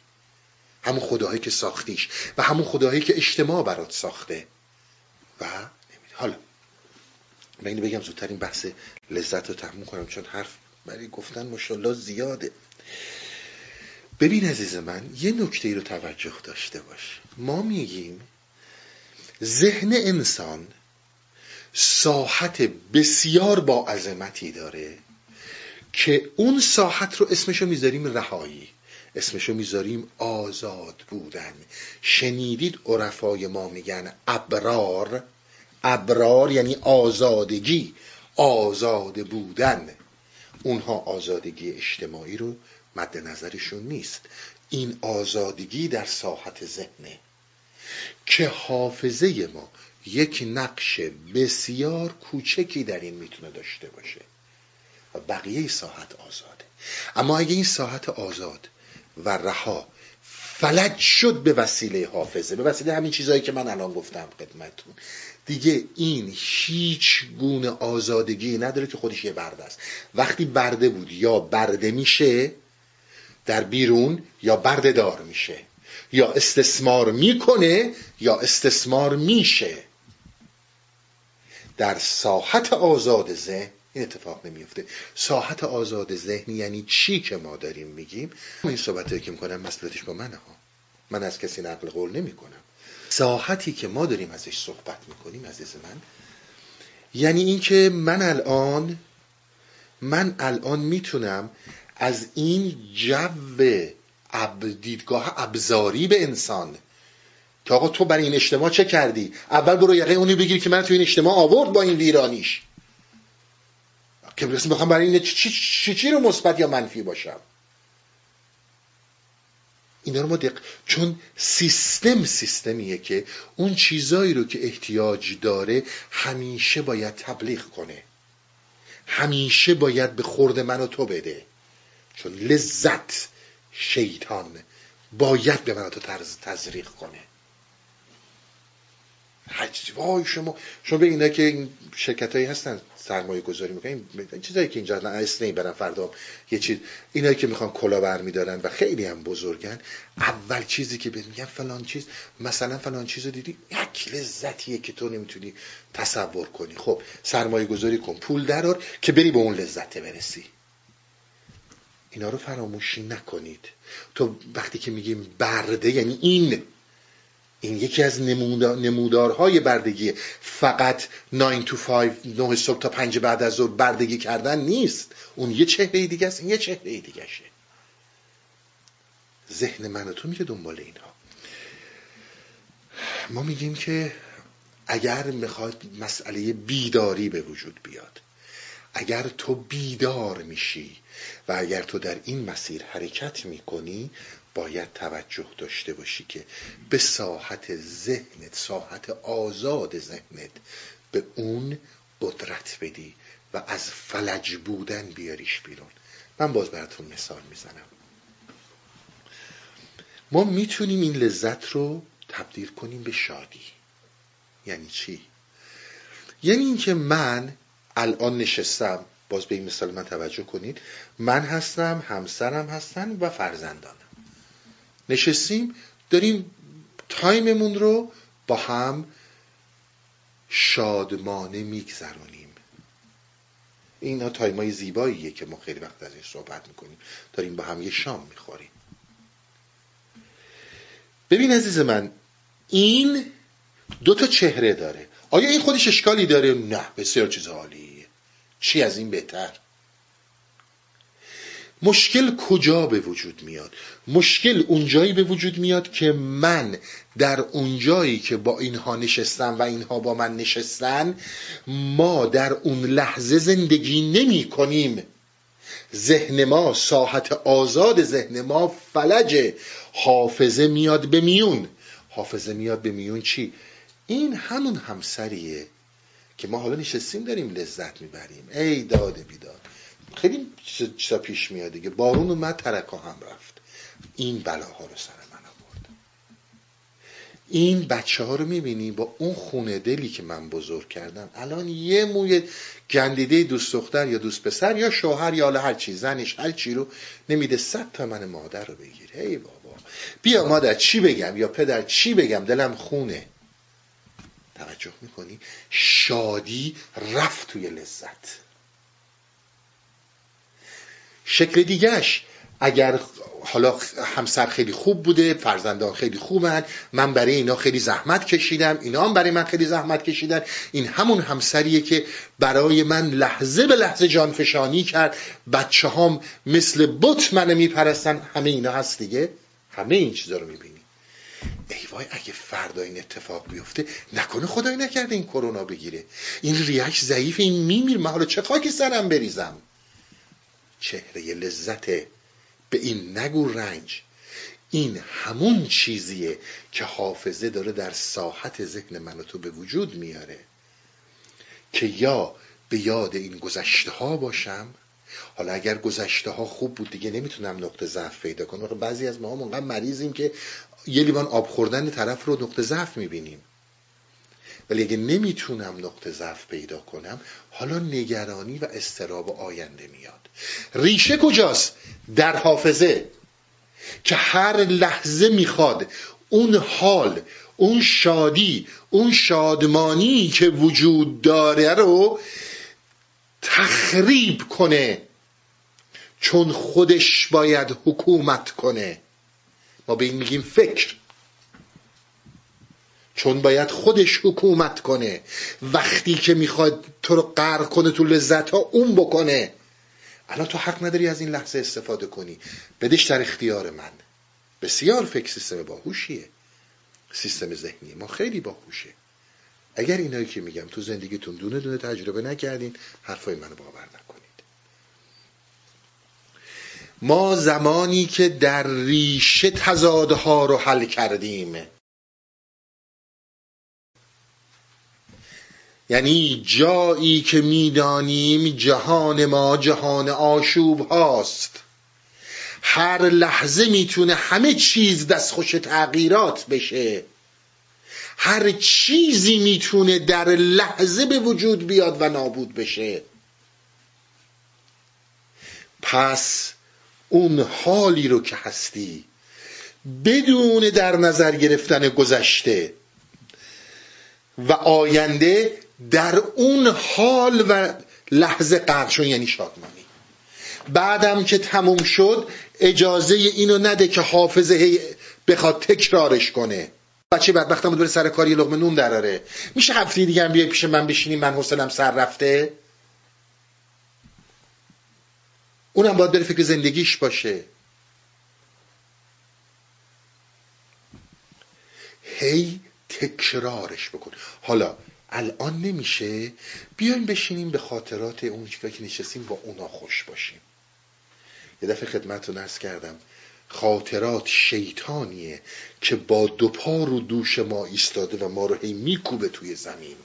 همون خداهایی که ساختیش و همون خداهایی که اجتماع برات ساخته. و حالا من اینو بگم زودتر این بحث لذت رو تحمون کنم چون حرف برای گفتن مشالله زیاده. ببین عزیز من یه نکته ای رو توجه داشته باش. ما میگیم ذهن انسان ساحت بسیار با عظمتی داره که اون ساحت رو اسمشو می‌ذاریم رهایی. اسمشو می‌ذاریم آزاد بودن. شنیدید عرفای ما میگن ابرار؟ ابرار یعنی آزادگی آزاد بودن. اونها آزادگی اجتماعی رو مد نظرشون نیست. این آزادگی در ساحت ذهنه. که حافظه ما یک نقش بسیار کوچکی در این می‌تونه داشته باشه. و بقیه ساحت آزاده. اما اگه این ساحت آزاد و رها. فلج شد به وسیله حافظه به وسیله همین چیزهایی که من الان گفتم خدمتتون. دیگه این هیچ گونه آزادگی نداره که خودش یه برده است. وقتی برده بود یا برده میشه در بیرون یا برده دار میشه یا استثمار می‌کنه یا استثمار میشه. در ساحت آزاد ذهن این اتفاق نمیفته ساحت آزاد ذهنی یعنی چی که ما داریم میگیم؟ این صحبت که می‌کنم مسئولیتش با منه ها. من از کسی نقل قول نمی کنم ساحتی که ما داریم ازش صحبت می‌کنیم عزیز من یعنی اینکه من الان من الان می‌تونم از این جو دیدگاه ابزاری به انسان که آقا تو برای این اجتماع چه کردی؟ اول برو یقه اونی بگیر که من تو این اجتماع آورد با این ویرانیش. که بخوام برای این چی, چی, رو مثبت یا منفی باشم. اینا رو ما دق... چون سیستم سیستمیه که اون چیزایی رو که احتیاج داره همیشه باید تبلیغ کنه. همیشه باید به خورد من و تو بده. چون لذت شیطان باید به من و تو تزریق کنه. وای شما شما به اینا که این شرکت هایی هستن. سرمایه گذاری می‌کنن این چیزایی که اینجا اسم برن فردا یه چیز. اینایی که می‌خوان کلا برمیدارن و خیلی هم بزرگن اول چیزی که بهت میگن فلان چیز مثلا فلان چیز رو دیدی؟ یک لذتیه که تو نمی‌تونی تصور کنی. خب سرمایه گذاری کن. پول درار که بری به اون لذت برسی. اینا رو فراموشی نکنید. تو وقتی که میگیم برده یعنی این این یکی از نمودارهای بردگی فقط 9 to 5 9 صبح تا 5 بعد از ظهر بردگی کردن نیست. اون یه چهره دیگه است این یه چهره دیگه شه. ذهن من تو میره دنبال اینها. ما میگیم که اگر می‌خواد مسئله بیداری به وجود بیاد اگر تو بیدار میشی و اگر تو در این مسیر حرکت می‌کنی باید توجه داشته باشی که به ساحت ذهنت ساحت آزاد ذهنت به اون قدرت بدی و از فلج بودن بیاریش بیرون. من باز براتون مثال می‌زنم. ما می‌تونیم این لذت رو تبدیل کنیم به شادی. یعنی چی؟ یعنی اینکه من الان نشستم باز به این مثال من توجه کنید. من هستم همسرم هستن و فرزندانم. نشستیم داریم تایممون رو با هم شادمانه میگذرونیم. اینا تایمای زیباییه که ما خیلی وقت ازش صحبت می‌کنیم. داریم با هم یه شام می‌خوریم. ببین عزیز من این دو تا چهره داره. آیا این خودش اشکالی داره؟ نه بسیار چیز عالیه. چی از این بهتر؟ مشکل کجا به وجود میاد؟ مشکل اونجایی به وجود میاد که من در اونجایی که با اینها نشستم و اینها با من نشستن ما در اون لحظه زندگی نمی کنیم. ذهن ما ساحت آزاد ذهن ما فلج. حافظه میاد به میون. حافظه میاد به میون چی؟ این همون همسریه که ما حالا نشستیم داریم لذت می‌بریم. ای داده بیداد. خیلی چیزا پیش میاد دیگه. بارون اومد ترکا هم رفت. این بلاها رو سر من آورد. این بچه ها رو می‌بینی با اون خونه دلی که من بزرگ کردم. الان یه موی گندیده دوست دختر یا دوست پسر یا شوهر یا هر چی زنش هر چی رو نمیده صد تا من مادر رو بگیر. هی بابا. بیا مادر چی بگم؟ یا پدر چی بگم؟ دلم خونه. توجه می‌کنی شادی رفت توی لذت. شکل دیگهش اگر حالا همسر خیلی خوب بوده فرزندان خیلی خوبن من برای اینا خیلی زحمت کشیدم اینا هم برای من خیلی زحمت کشیدن. این همون همسریه که برای من لحظه به لحظه جانفشانی کرد. بچه هم مثل بت منو میپرستن. همه اینا هست دیگه. همه این چیزا رو می‌بینی. ای وای اگه فردا این اتفاق بیفته نکنه خدای نکرده این کرونا بگیره. این ریش ضعیف این میمیر من حالا چه خاکی سرم بریزم؟ چهره لذت به این نگو رنج. این همون چیزیه که حافظه داره در ساحت ذهن من و تو به وجود میاره. که یا به یاد این گذشته ها باشم. حالا اگر گذشته ها خوب بود دیگه نمی‌تونم نقطه ضعف پیدا کنم. بعضی از ما هم مریضیم که یه لیوان آب خوردن طرف رو نقطه ضعف می‌بینیم. ولی اگه نمی‌تونم نقطه ضعف پیدا کنم حالا نگرانی و استراب آینده میاد. ریشه کجاست؟ در حافظه. که هر لحظه می‌خواد اون حال اون شادی اون شادمانی که وجود داره رو تخریب کنه. چون خودش باید حکومت کنه. ما به این میگیم فکر. چون باید خودش حکومت کنه. وقتی که می‌خواد تو رو غرق کنه تو لذت ها اون بکنه. الان تو حق نداری از این لحظه استفاده کنی. بدش در اختیار من. بسیار فکر سیستم باهوشیه. سیستم ذهنی ما خیلی باهوشه. اگر اینایی که میگم تو زندگیتون دونه دونه تجربه نکردین حرفای منو باور نکنید ما زمانی که در ریشه تضادها رو حل کردیم. یعنی جایی که می‌دانیم جهان ما جهان آشوب هاست. هر لحظه می‌تونه همه چیز دستخوش تغییرات بشه. هر چیزی می‌تونه در لحظه به وجود بیاد و نابود بشه. پس اون حالی رو که هستی بدون در نظر گرفتن گذشته و آینده در اون حال و لحظه غرق یعنی شادمانی. بعدم که تموم شد اجازه اینو نده که حافظه بخواد تکرارش کنه. بچه بدبختم بره سر کاری لغمه نون دراره. میشه هفته دیگه هم بیای پیش من بشینی؟ من حوصلم سر رفته. اونم باید بره فکر زندگیش باشه. هی تکرارش بکن حالا الان نمیشه. بیایم بشینیم به خاطرات اون که نشستیم با اونا خوش باشیم. یه دفعه خدمت رو نرس کردم. خاطرات شیطانیه که با دو پا رو دوش ما ایستاده و ما رو هی میکوبه توی زمین.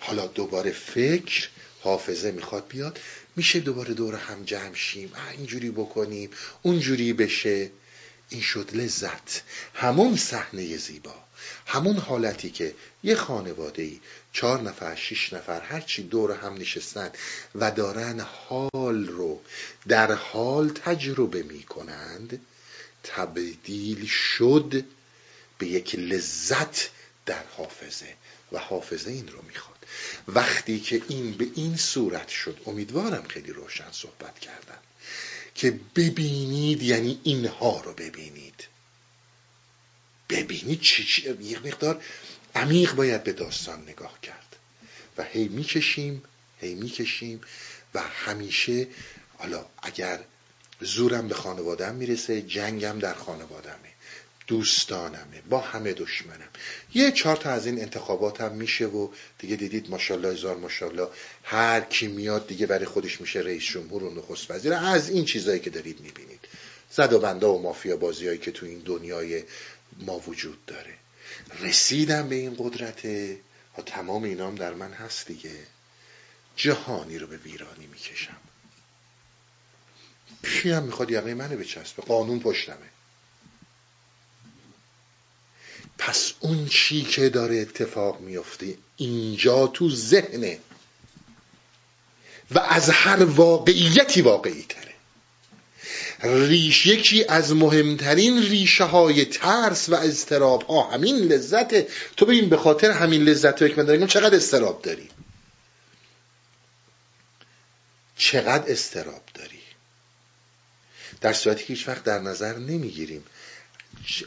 حالا دوباره فکر حافظه می‌خواد بیاد. میشه دوباره دور هم جمع شیم. اینجوری بکنیم اونجوری بشه. این شد لذت. همون صحنه زیبا همون حالتی که یه خانواده ای چهار نفر شش نفر هرچی دور هم نشستن و دارن حال رو در حال تجربه می کنند تبدیل شد به یک لذت در حافظه و حافظه این رو می‌خواد. وقتی که این به این صورت شد امیدوارم خیلی روشن صحبت کردم که ببینید یعنی اینها رو ببینید. ببینید چی چی یک مقدار عمیق باید به داستان نگاه کرد. و هی می‌کشیم هی می‌کشیم و همیشه حالا اگر زورم به خانوادم می‌رسه جنگم در خانوادمه. دوستانمه با همه دشمنم. یه چهار تا از این انتخابات هم میشه و دیگه دیدید ماشاءالله هزار ماشاءالله هر کی میاد دیگه برای خودش میشه رئیس جمهور و نخست وزیر. از این چیزایی که دارید می‌بینید. زد و بنده و مافیا بازیایی که تو این دنیای ما وجود داره. رسیدم به این قدرت. ها تمام اینام در من هست دیگه. جهانی رو به ویرانی می‌کشم. کی هم می‌خواد یقه منو بچسبه؟ قانون پشتمه. پس اون چی که داره اتفاق میفته اینجا تو ذهنه. و از هر واقعیتی واقعی تره ریش یکی از مهمترین ریشه های ترس و اضطراب ها همین لذت تو ببین به خاطر همین لذت که من داریم چقدر استراب داری؟ چقدر استراب داری؟ در صورتی که هیچ وقت در نظر نمی‌گیریم.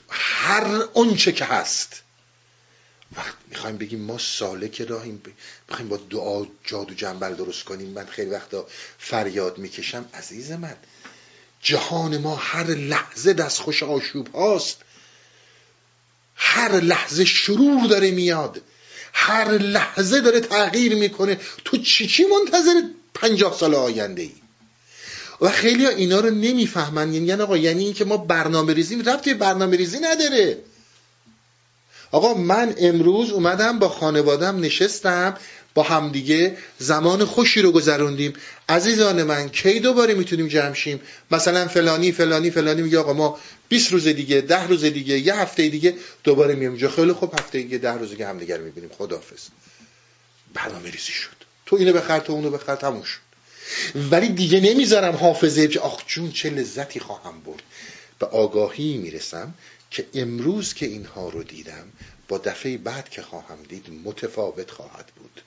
هر اونچه که هست. وقت می‌خوایم بگیم ما سالک راهیم. می‌خوایم با دعا جادو جنبل درست کنیم. من خیلی وقتا فریاد می‌کشم. عزیز من جهان ما هر لحظه دست خوش آشوب هاست. هر لحظه شرور داره میاد. هر لحظه داره تغییر می‌کنه. تو چی چی منتظر پنجاه سال آینده ای و خیلی ها اینا رو نمی‌فهمن. یعنی آقا یعنی اینکه ما برنامه ریزی رفتی برنامه ریزی نداره. آقا من امروز اومدم با خانوادم نشستم با همدیگه زمان خوشی رو گذروندیم. عزیزان من کی دوباره می‌تونیم جمع شیم؟ مثلا فلانی فلانی فلانی میگه آقا ما 20 روز دیگه ده روز دیگه یه هفته دیگه دوباره میام اینجا خیلی خوب هفته دیگه ده روز دیگه همدیگه رو می‌بینیم. خداحافظ. برنامه ریزی شد. تو اینو بخر تو اونو بخر تموم شد. ولی دیگه نمی‌ذارم حافظه که آخ جون چه لذتی خواهم برد. به آگاهی می‌رسم که امروز که اینها رو دیدم با دفعه بعد که خواهم دید متفاوت خواهد بود.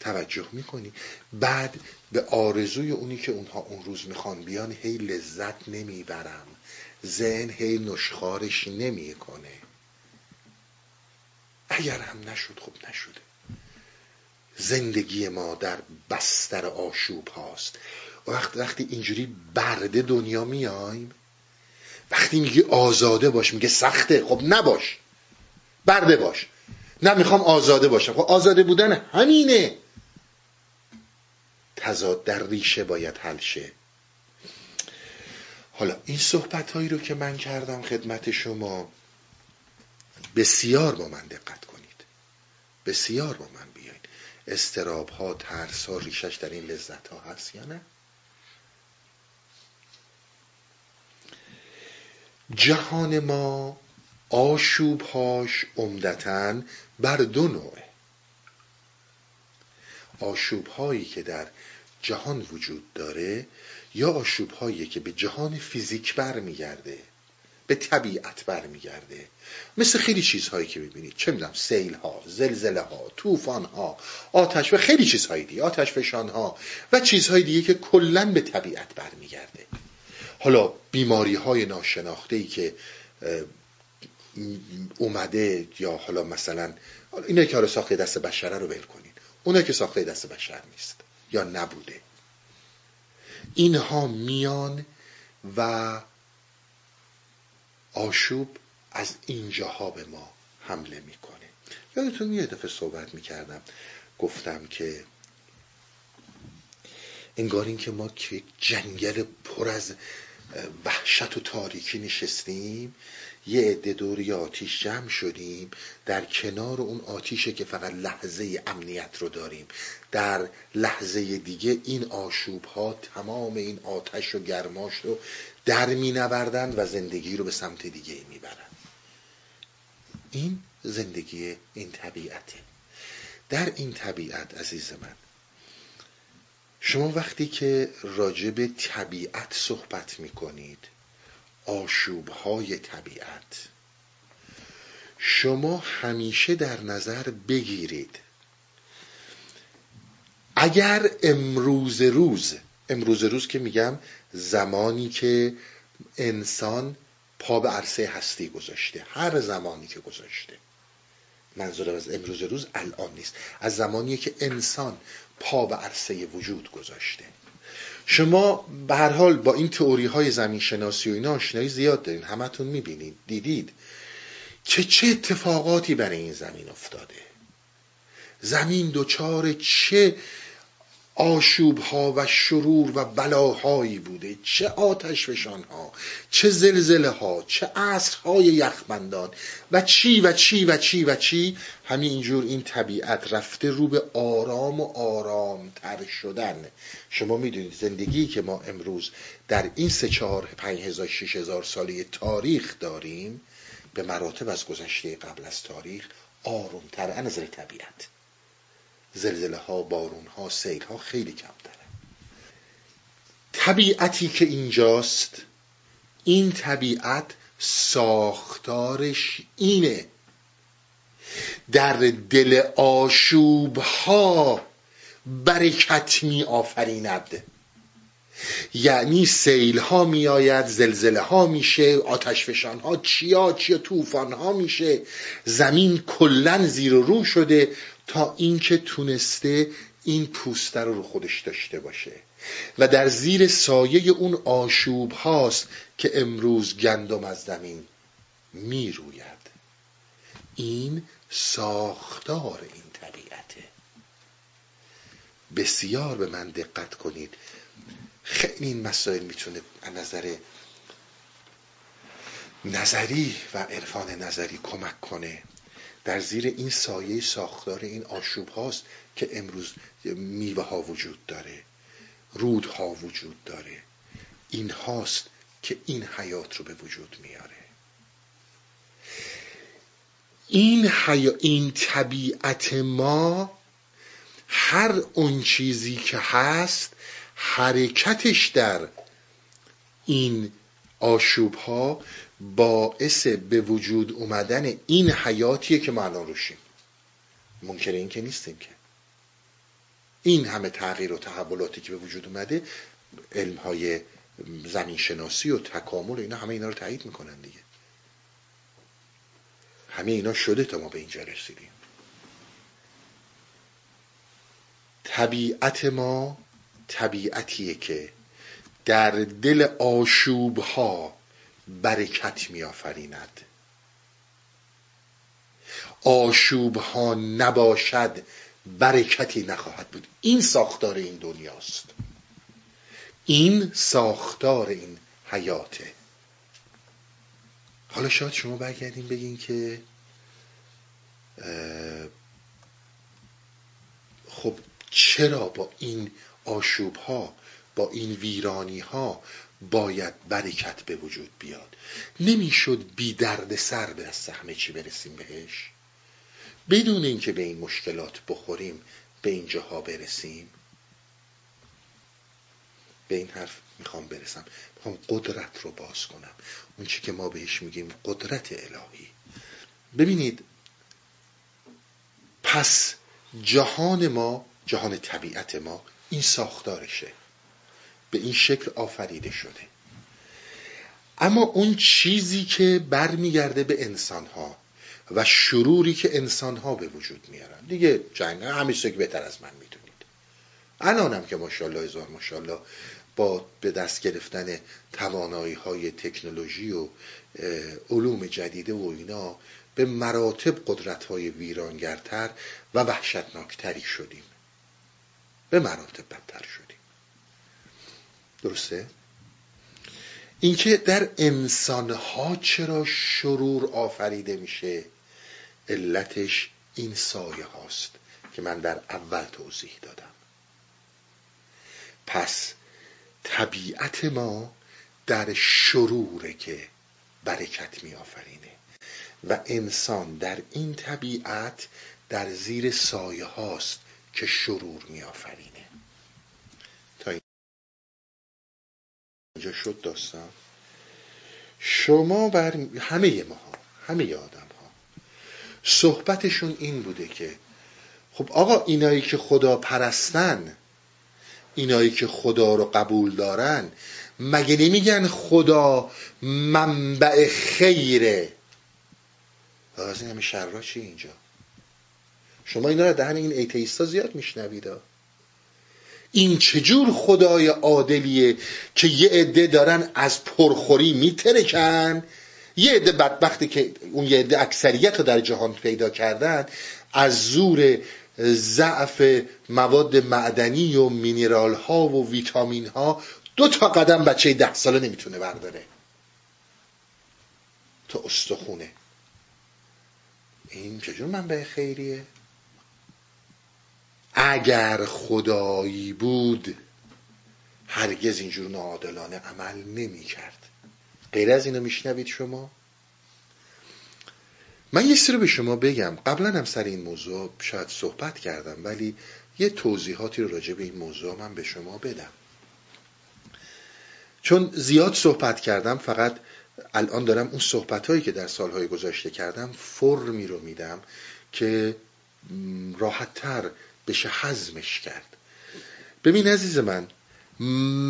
توجه می‌کنی؟ بعد به آرزوی اونی که اونها اون روز می‌خوان بیان هی لذت نمی‌برم. ذهن هی نشخارش نمی‌کنه. اگر هم نشد خب نشده. زندگی ما در بستر آشوب هاست. وقت وقتی اینجوری برده دنیا میایم وقتی میگی آزاده باش میگه سخته. خب نباش. برده باش. نه می‌خوام آزاده باشم. خب آزاده بودن همینه. تضاد در ریشه باید حل شه. حالا این صحبت هایی رو که من کردم خدمت شما بسیار با من دقت کنید. بسیار با من. استراب ها ترس ها ریشش در این لذت ها هست یا نه؟ جهان ما آشوب هاش عمدتا بر دو نوعه. آشوب هایی که در جهان وجود داره یا آشوب هایی که به جهان فیزیک برمیگرده. به طبیعت برمیگرده. مثل خیلی چیزهایی که می‌بینید چه می‌دونم سیل ها زلزله ها طوفان ها آتش و خیلی چیزهایی دیگه آتش فشان ها و چیزهای دیگه که کلا به طبیعت برمیگرده. حالا بیماری های ناشناخته ای که اومده یا حالا مثلا اینا که حالا ساخته دست بشره رو ول کنین. اونا که ساخته دست بشر نیست یا نبوده. اینها میان و آشوب از اینجاها به ما حمله می‌کنه. یادتون یه دفعه صحبت می‌کردم. گفتم که انگار این که ما که جنگل پر از وحشت و تاریکی نشستیم یه عده دوری آتیش جمع شدیم در کنار اون آتیشه که فقط لحظه امنیت رو داریم در لحظه دیگه این آشوب ها تمام این آتش و گرماش رو در می و زندگی رو به سمت دیگه می برند. این زندگی این طبیعته در این طبیعت عزیز من شما وقتی که راجع به طبیعت صحبت می کنید آشوب های طبیعت. شما همیشه در نظر بگیرید. اگر امروز روز امروز روز که میگم زمانی که انسان پا به عرصه هستی گذاشته هر زمانی که گذاشته. منظورم از امروز روز الان نیست. از زمانی که انسان پا به عرصه وجود گذاشته. شما به هر حال با این تئوری های زمین شناسی و اینا آشنایی زیاد دارین. همتون می‌بینید دیدید که چه اتفاقاتی برای این زمین افتاده. زمین دچار چه آشوب ها و شرور و بلاهایی بوده. چه آتش فشان ها چه زلزله ها چه عصر های یخبندان. و چی و چی و چی و چی؟ همین اینجور این طبیعت رفته رو به آرام و آرام تر شدن. شما می‌دونید زندگی که ما امروز در این سه چهار پنج هزار شش هزار ساله تاریخ داریم به مراتب از گذشته قبل از تاریخ آرومتر از نظر طبیعت. زلزله ها بارون ها سیل ها خیلی کمتره. طبیعتی که اینجاست این طبیعت ساختارش اینه. در دل آشوب ها برکت می آفریند یعنی سیل ها می آید زلزله ها میشه آتش فشان ها چیا چیا طوفان ها میشه. زمین کلا زیر و رو شده. تا اینکه تونسته این پوسته رو رو خودش داشته باشه. و در زیر سایه اون آشوب هاست که امروز گندم از زمین می روید این ساختار این طبیعته. بسیار به من دقت کنید. خیلی این مسائل می‌تونه از نظر نظری و عرفان نظری کمک کنه. در زیر این سایه ساختار این آشوب هاست که امروز میوه ها وجود داره رودها وجود داره. این هاست که این حیات رو به وجود میاره. این, حیا... این طبیعت ما هر اون چیزی که هست حرکتش در این آشوب ها باعث به وجود اومدن این حیاتیه که ما الان روشیم. منکر این که نیستیم که. این همه تغییر و تحولاتی که به وجود اومده علم های زمین شناسی و تکامل و اینا همه اینا رو تایید می‌کنن دیگه. همه اینا شده تا ما به اینجا رسیدیم. طبیعت ما طبیعتیه که در دل آشوب ها برکت میآفریند. آشوب ها نباشد برکتی نخواهد بود. این ساختار این دنیاست. این ساختار این حیاته. حالا شاید شما برگردین بگین که خب چرا با این آشوب ها با این ویرانی ها باید برکت به وجود بیاد. نمی‌شد بی درد سر به دست همه چی برسیم بهش. بدون اینکه به این مشکلات بخوریم به این جاها برسیم. به این حرف می‌خوام برسم. می‌خوام قدرت رو باز کنم. اون چی که ما بهش میگیم قدرت الهی. ببینید پس جهان ما جهان طبیعت ما این ساختارشه. به این شکل آفریده شده. اما اون چیزی که برمیگرده به انسان ها و شروری که انسان ها به وجود میارن. دیگه جنگ همیشه که بهتر از من می‌دونید. الانم که ماشاءالله هزار ماشاءالله با به دست گرفتن توانایی های تکنولوژی و علوم جدیده و اینا به مراتب قدرت های ویرانگرتر و وحشتناکتری شدیم. به مراتب بدتر شدیم. درسته؟ اینکه در انسانها چرا شرور آفریده میشه علتش این سایه هاست که من در اول توضیح دادم پس طبیعت ما در شروره که برکت می آفرینه و انسان در این طبیعت در زیر سایه هاست که شرور می آفرینه شد داستان. شما بر همه ما همه آدم ها صحبتشون این بوده که خب آقا اینایی که خدا پرستن اینایی که خدا رو قبول دارن مگه نمیگن خدا منبع خیره؟ از این همه شرا چی اینجا؟ شما اینا رو دهن این ایتیستا زیاد میشنوید؟ این چجور خدای عادلیه که یه عده دارن از پرخوری میترکن؟ یه عده بدبختی که اون یه عده اکثریت رو در جهان پیدا کردن از زور ضعف مواد معدنی و مینرال ها و ویتامین ها دو تا قدم بچه ده ساله نمی‌تونه برداره. تا استخونه. این چجور منبع خیریه؟ اگر خدایی بود هرگز اینجور ناعادلانه عمل نمی کرد. غیر از اینو میشنوید شما؟ من یه رو به شما بگم. قبلا هم سر این موضوع شاید صحبت کردم ولی یه توضیحاتی رو راجع به این موضوع من به شما بدم. چون زیاد صحبت کردم فقط الان دارم اون صحبت هایی که در سالهای گذشته کردم فرمی رو میدم که راحتتر بشه حزمش کرد. ببین عزیز من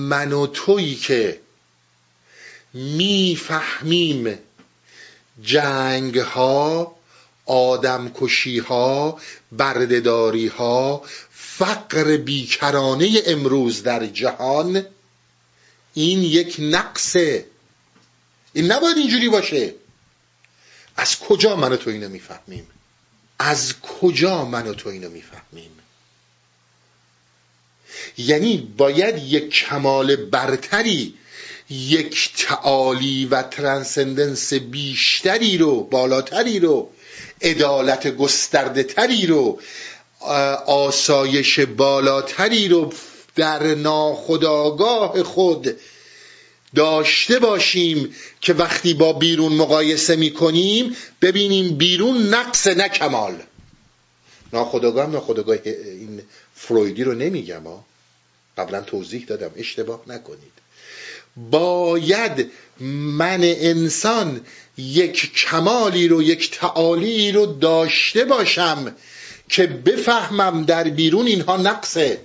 من و تویی که می‌فهمیم جنگ ها آدمکشی ها بردهداری ها فقر بیکرانه امروز در جهان این یک نقصه. این نباید اینجوری باشه. از کجا من و تو اینو می‌فهمیم؟ از کجا من و تو اینو می‌فهمیم؟ یعنی باید یک کمال برتری یک تعالی و ترانسندنس بیشتری رو بالاتری رو عدالت گسترده تری رو آسایش بالاتری رو در ناخداگاه خود داشته باشیم که وقتی با بیرون مقایسه می‌کنیم ببینیم بیرون نقص نه کمال. ناخداگاه هم ناخداگاه این فرویدی رو نمیگم ها قبلا توضیح دادم. اشتباه نکنید. باید من انسان یک کمالی رو یک تعالی رو داشته باشم که بفهمم در بیرون اینها نقصه.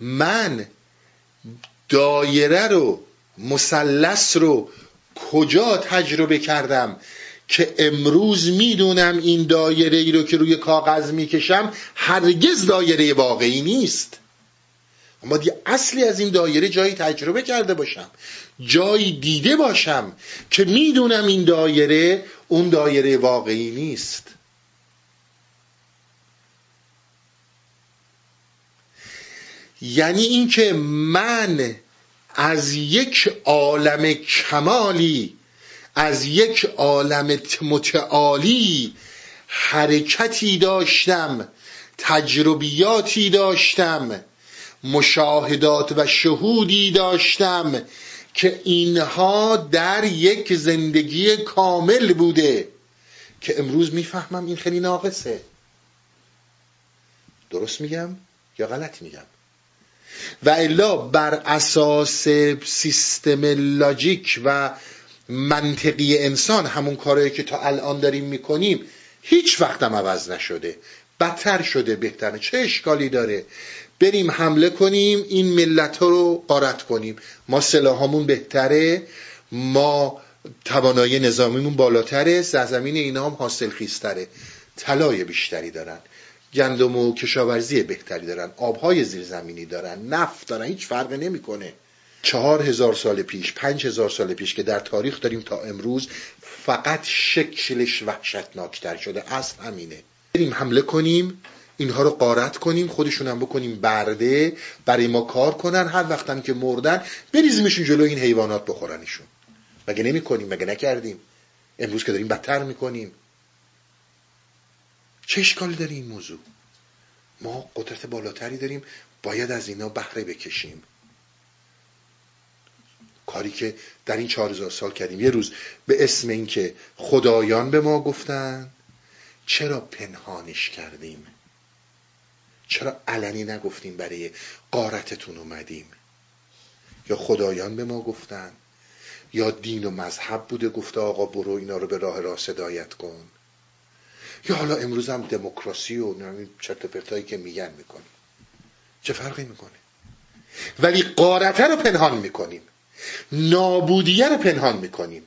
من دایره رو مثلث رو کجا تجربه کردم؟ که امروز می‌دونم این دایره ای رو که روی کاغذ می‌کشم هرگز دایره واقعی نیست. اما دی اصلی از این دایره جایی تجربه کرده باشم جایی دیده باشم که می‌دونم این دایره اون دایره واقعی نیست. یعنی اینکه من از یک عالم کمالی از یک عالم متعالی حرکتی داشتم تجربیاتی داشتم مشاهدات و شهودی داشتم که اینها در یک زندگی کامل بوده که امروز می‌فهمم این خیلی ناقصه. درست میگم یا غلط میگم؟ و الا بر اساس سیستم لاجیک و منطقی انسان همون کارهایی که تا الان داریم می‌کنیم هیچ وقتم عوض نشده. بدتر شده بهتره. چه اشکالی داره؟ بریم حمله کنیم این ملت ها رو قارت کنیم. ما سلاحامون بهتره ما توانایی نظامیمون بالاتره سرزمین اینا هم حاصل خیستره طلای بیشتری دارن. گندم و کشاورزی بهتری دارن. آبهای زیرزمینی دارن. نفت دارن. هیچ فرقی نمی‌کنه. چهار هزار سال پیش پنج هزار سال پیش که در تاریخ داریم تا امروز فقط شکلش وحشتناکتر شده. اصل همینه. بریم حمله کنیم اینها رو قارت کنیم خودشون هم بکنیم برده برای ما کار کنن هر وقتم که مردن بریزیمشون جلو این حیوانات بخورنشون. مگه نمی کنیم مگه نکردیم؟ امروز که داریم بدتر می‌کنیم. چه اشکالی داره این موضوع؟ ما قدرت بالاتری داریم باید از اینا بهره بکشیم. کاری که در این چهار هزار سال کردیم. یه روز به اسم اینکه خدایان به ما گفتن چرا پنهانش کردیم؟ چرا علنی نگفتیم برای قارتتون اومدیم؟ یا خدایان به ما گفتن یا دین و مذهب بوده گفته آقا برو اینا رو به راه راست هدایت کن. یا حالا امروز هم دموکراسی و چرت پرتایی که میگن می‌کنیم. چه فرقی می‌کنه؟ ولی قارته رو پنهان می‌کنیم. نابودیه رو پنهان می‌کنیم.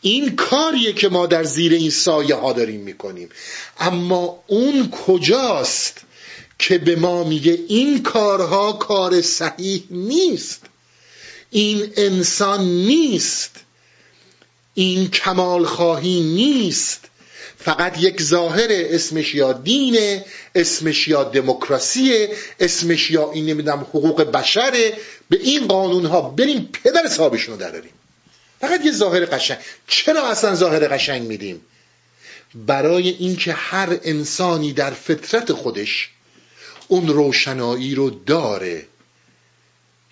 این کاریه که ما در زیر این سایه ها داریم می‌کنیم. اما اون کجاست که به ما میگه این کارها کار صحیح نیست؟ این انسان نیست. این کمال خواهی نیست. فقط یک ظاهر اسمش یا دینه اسمش یا دموکراسیه اسمش یا این نمی‌دونم حقوق بشره. به این قانون ها بریم پدر صاحبشون رو دراریم فقط یه ظاهر قشنگ. چرا اصلا ظاهر قشنگ میدیم؟ برای اینکه هر انسانی در فطرت خودش اون روشنایی رو داره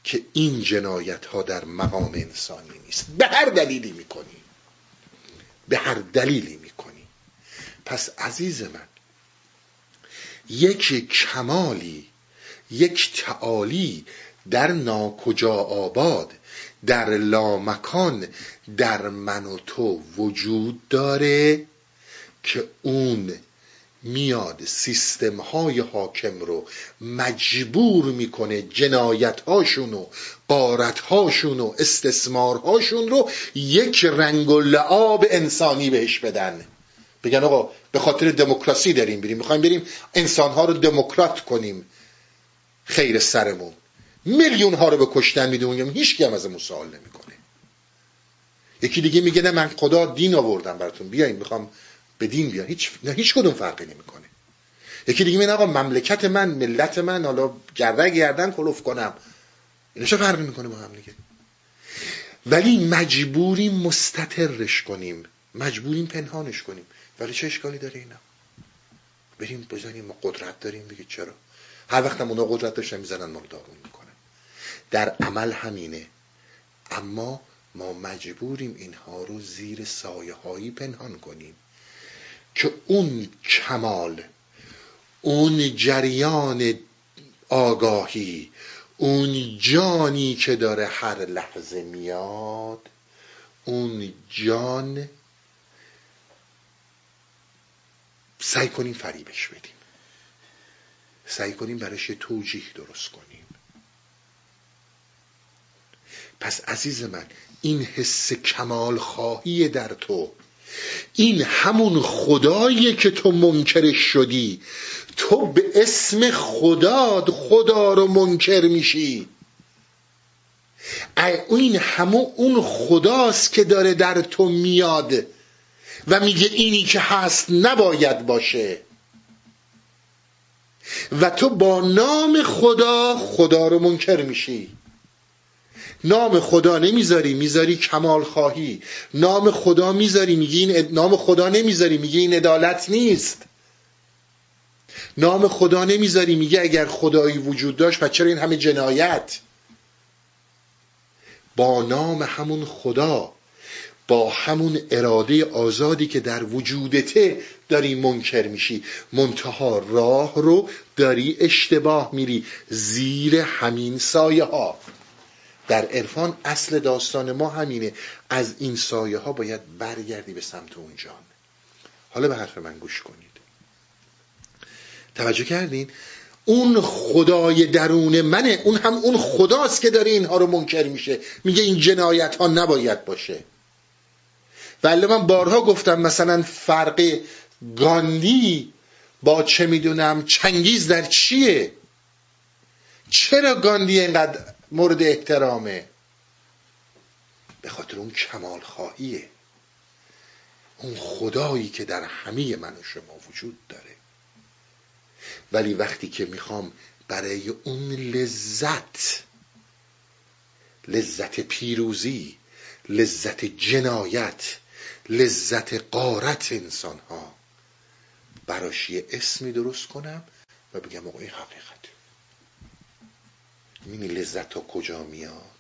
که این جنایت ها در مقام انسانی نیست. به هر دلیلی می‌کنی. به هر دلیلی می‌کنی. پس عزیز من یک کمالی یک تعالی در ناکجا آباد در لامکان در من و تو وجود داره که اون میاد سیستم های حاکم رو مجبور می‌کنه جنایت هاشون و قارت هاشون و استثمار هاشون رو یک رنگ و لعاب انسانی بهش بدن. بگن آقا به خاطر دموکراسی داریم بریم می‌خوایم بریم انسان ها رو دموکرات کنیم. خیر سرمون. میلیون ها رو به کشتن می‌دونیم هیچ هم ازمون سوال نمی‌کنه. یکی دیگه میگه نه من خدا دین آوردم براتون. بیاین می‌خوام به دین بیان هیچ نه هیچ کدوم فرقی نمی‌کنه. یکی دیگه میگه آقا مملکت من ملت من حالا گرده گردن کلوف کنم. اینا چه فرقی می‌کنه با هم دیگه؟ ولی مجبوریم مستترش کنیم. مجبوریم پنهانش کنیم. ولی چه اشکالی داره اینا؟ بریم بزنیم ما قدرت داریم بگید چرا؟ هر وقت اونا قدرت داشتن می‌زنن ما رو داغون می‌کنن. در عمل همینه. اما ما مجبوریم اینها رو زیر سایه هایی پنهان کنیم. که اون کمال اون جریان آگاهی اون جانی که داره هر لحظه میاد اون جان سعی کنیم فریبش بدیم. سعی کنیم برش توجیه درست کنیم. پس عزیز من این حس کمال خواهی در تو این همون خداییه که تو منکرش شدی. تو به اسم خدا خدا رو منکر میشی. این همون اون خداست که داره در تو میاد. و میگه اینی که هست نباید باشه. و تو با نام خدا خدا رو منکر میشی. نام خدا نمی‌ذاری می‌ذاری کمال خواهی. نام خدا می‌ذاری میگی این نام خدا نمی‌ذاری میگی این عدالت نیست. نام خدا نمی‌ذاری میگه اگر خدایی وجود داشت پس چرا این همه جنایت؟ با نام همون خدا. با همون اراده آزادی که در وجودته داری منکر میشی. منتها راه رو داری اشتباه میری زیر همین سایه ها در عرفان اصل داستان ما همینه. از این سایه ها باید برگردی به سمت اون جان. حالا به حرف من گوش کنید. توجه کردین؟ اون خدای درون منه. اون هم اون خداست که داره اینها رو منکر میشه. میگه این جنایت ها نباید باشه. ولی من بارها گفتم مثلا فرق گاندی با چه می‌دونم چنگیز در چیه؟ چرا گاندی اینقدر مورد احترامه؟ به خاطر اون کمال خواهیه اون خدایی که در همه من و شما وجود داره. ولی وقتی که می‌خوام برای اون لذت لذت پیروزی لذت جنایت لذت قارت انسان ها براش یه اسمی درست کنم و بگم آقا این حقیقت. می‌بینی لذت ها کجا میاد؟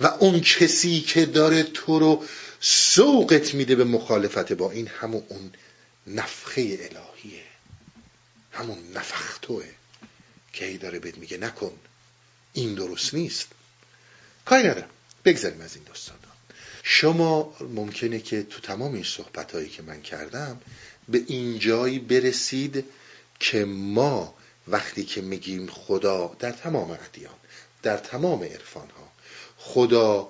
و اون کسی که داره تو رو سوقت میده به مخالفت با این همون اون نفخه الهیه. همون نفختوه که ای داره بهت میگه نکن این درست نیست. کاری ندارم. بگذاریم از این داستان. شما ممکنه که تو تمام این صحبت هایی که من کردم به این جایی برسید که ما وقتی که میگیم خدا در تمام ادیان در تمام عرفان ها خدا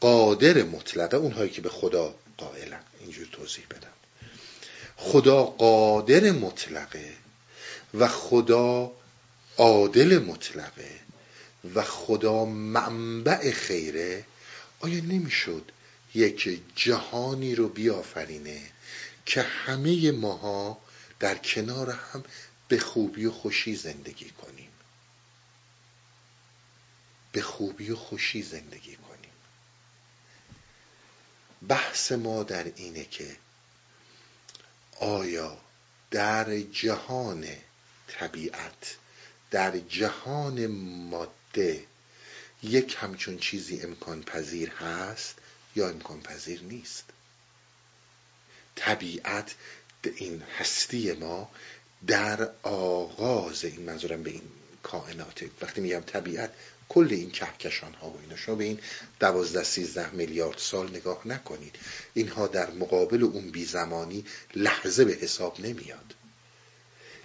قادر مطلقه اونهایی که به خدا قائلن. اینجور توضیح بدم. خدا قادر مطلقه و خدا عادل مطلقه و خدا منبع خیره. آیا نمی‌شد یک جهانی رو بیافرینه که همه ماها در کنار هم به خوبی و خوشی زندگی کنیم. به خوبی و خوشی زندگی کنیم. بحث ما در اینه که آیا در جهان طبیعت در جهان ماده یک همچون چیزی امکان پذیر هست؟ یا امکان پذیر نیست. طبیعت این هستی ما در آغاز این منظورم به این کائنات. وقتی میگم طبیعت کل این کهکشان ها و اینا شما به این دوازده سیزده میلیارد سال نگاه نکنید. اینها در مقابل اون بی زمانی لحظه به حساب نمیاد.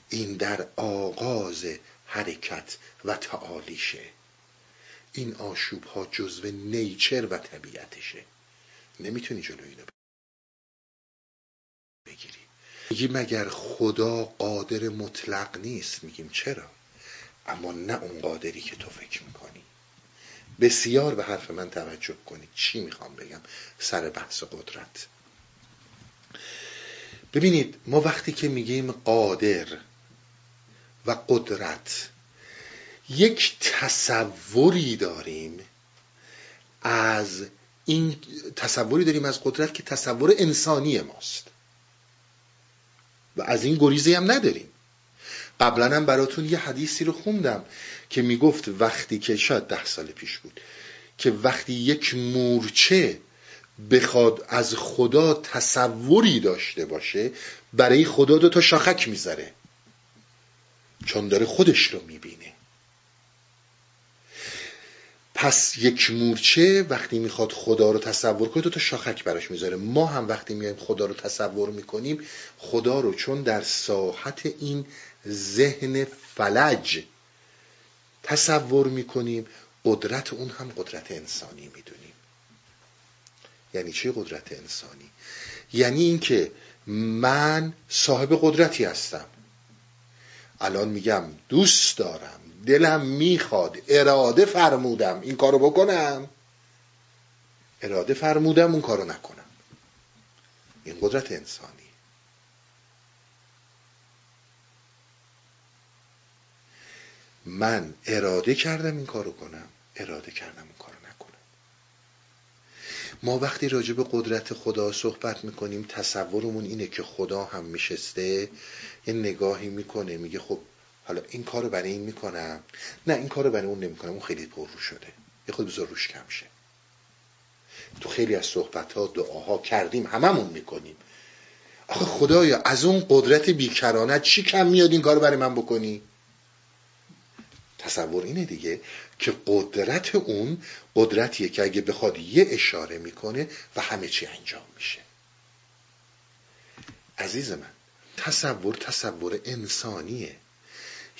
این در آغاز حرکت و تعالیشه. این آشوب ها جزو نیچر و طبیعتشه. نمی‌تونی جلو اینو بگیری. میگی مگر خدا قادر مطلق نیست؟ میگیم چرا؟ اما نه اون قادری که تو فکر می‌کنی. بسیار به حرف من توجه کنید. چی می‌خوام بگم؟ سر بحث قدرت. ببینید ما وقتی که میگیم قادر و قدرت یک تصوری داریم از این تصوری داریم از قدرت که تصور انسانی ماست. و از این گریزی هم نداریم. قبلا هم براتون یه حدیثی رو خوندم که می‌گفت وقتی که شاید ده سال پیش بود که وقتی یک مورچه بخواد از خدا تصوری داشته باشه برای خدا دو تا شاخک می‌ذاره. چون داره خودش رو می‌بینه. پس یک مورچه وقتی می‌خواد خدا رو تصور کنه دو تا شاخک براش می‌ذاره. ما هم وقتی میایم خدا رو تصور می‌کنیم خدا رو چون در ساحت این ذهن فلج تصور می‌کنیم قدرت اون هم قدرت انسانی می‌دونیم. یعنی چی قدرت انسانی؟ یعنی اینکه من صاحب قدرتی هستم. الان میگم دوست دارم دلم می‌خواد. اراده فرمودم. این کارو بکنم. اراده فرمودم اون کارو نکنم. این قدرت انسانی. من اراده کردم این کارو کنم. اراده کردم این کارو نکنم. ما وقتی راجع به قدرت خدا صحبت می‌کنیم تصورمون اینه که خدا هم میشسته. یه نگاهی می‌کنه. میگه خب حالا این کارو برای این می‌کنم. نه این کارو برای اون نمی‌کنم. اون خیلی پر رو شده. یه خود بذار روش کم شه. تو خیلی از صحبت ها دعاها کردیم هممون می‌کنیم. آخه خدایا از اون قدرت بیکرانت چی کم میاد این کارو برای من بکنی؟ تصور اینه دیگه که قدرت اون قدرتیه که اگه بخواد یه اشاره می‌کنه و همه چی انجام میشه. عزیز من تصور تصور انسانیه.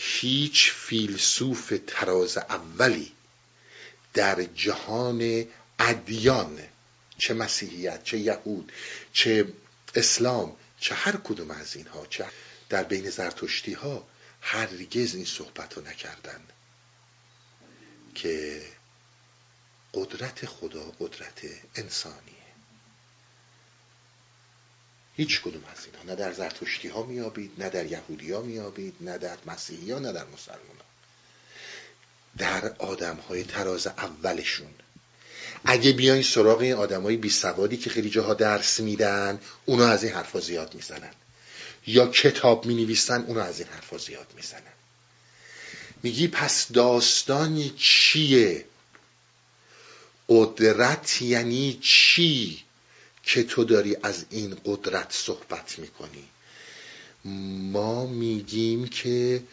هیچ فیلسوف تراز اولی در جهان ادیان چه مسیحیت چه یهود چه اسلام چه هر کدوم از اینها چه در بین زرتشتی ها هرگز این صحبت رو نکردن که قدرت خدا قدرت انسانیه هیچ کدوم از اینها. نه در زرتشتی ها میابید نه در یهودی ها میابید نه در مسیحی ها نه در مسلمان ها در آدم های تراز اولشون. اگه بیاین سراغ این آدم های بی سوادی که خیلی جاها درس میدن اونا از این حرفا زیاد می‌زنن. یا کتاب می نویسن اونو از این حرفا زیاد می‌زنن. میگی پس داستانی چیه؟ قدرت یعنی چی؟ که تو داری از این قدرت صحبت می‌کنی؟ ما میگیم که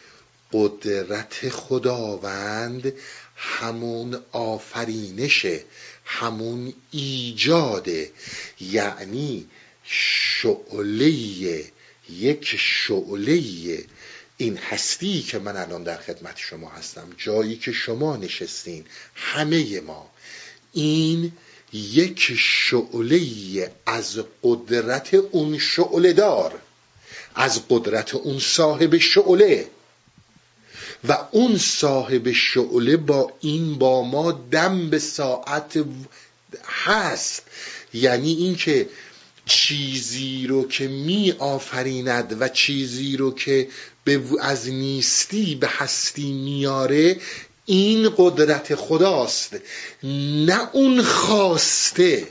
قدرت خداوند همون آفرینشه همون ایجاده یعنی شعله یک شعله این هستی که من الان در خدمت شما هستم جایی که شما نشستین همه ما. این یک شعله از قدرت اون شعله دار از قدرت اون صاحب شعله. و اون صاحب شعله با این با ما دم به ساعت هست. یعنی اینکه چیزی رو که می آفریند و چیزی رو که به از نیستی به هستی میاره این قدرت خداست نه اون خواسته.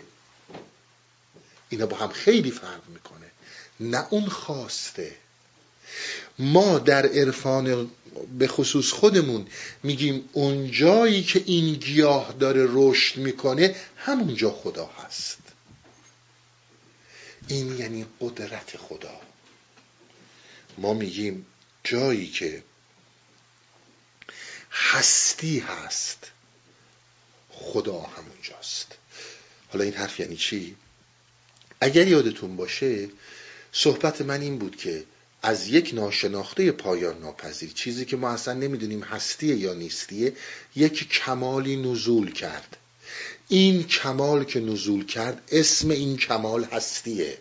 اینا با هم خیلی فرق می‌کنه. نه اون خواسته. ما در عرفان به خصوص خودمون میگیم اون جایی که این گیاه داره رشد می‌کنه همونجا خدا هست. این یعنی قدرت خدا. ما میگیم جایی که هستی هست. خدا همونجاست. حالا این حرف یعنی چی؟ اگر یادتون باشه صحبت من این بود که از یک ناشناخته پایان ناپذیر چیزی که ما اصلا نمی‌دونیم هستیه یا نیستیه یک کمالی نزول کرد. این کمال که نزول کرد اسم این کمال هستیه.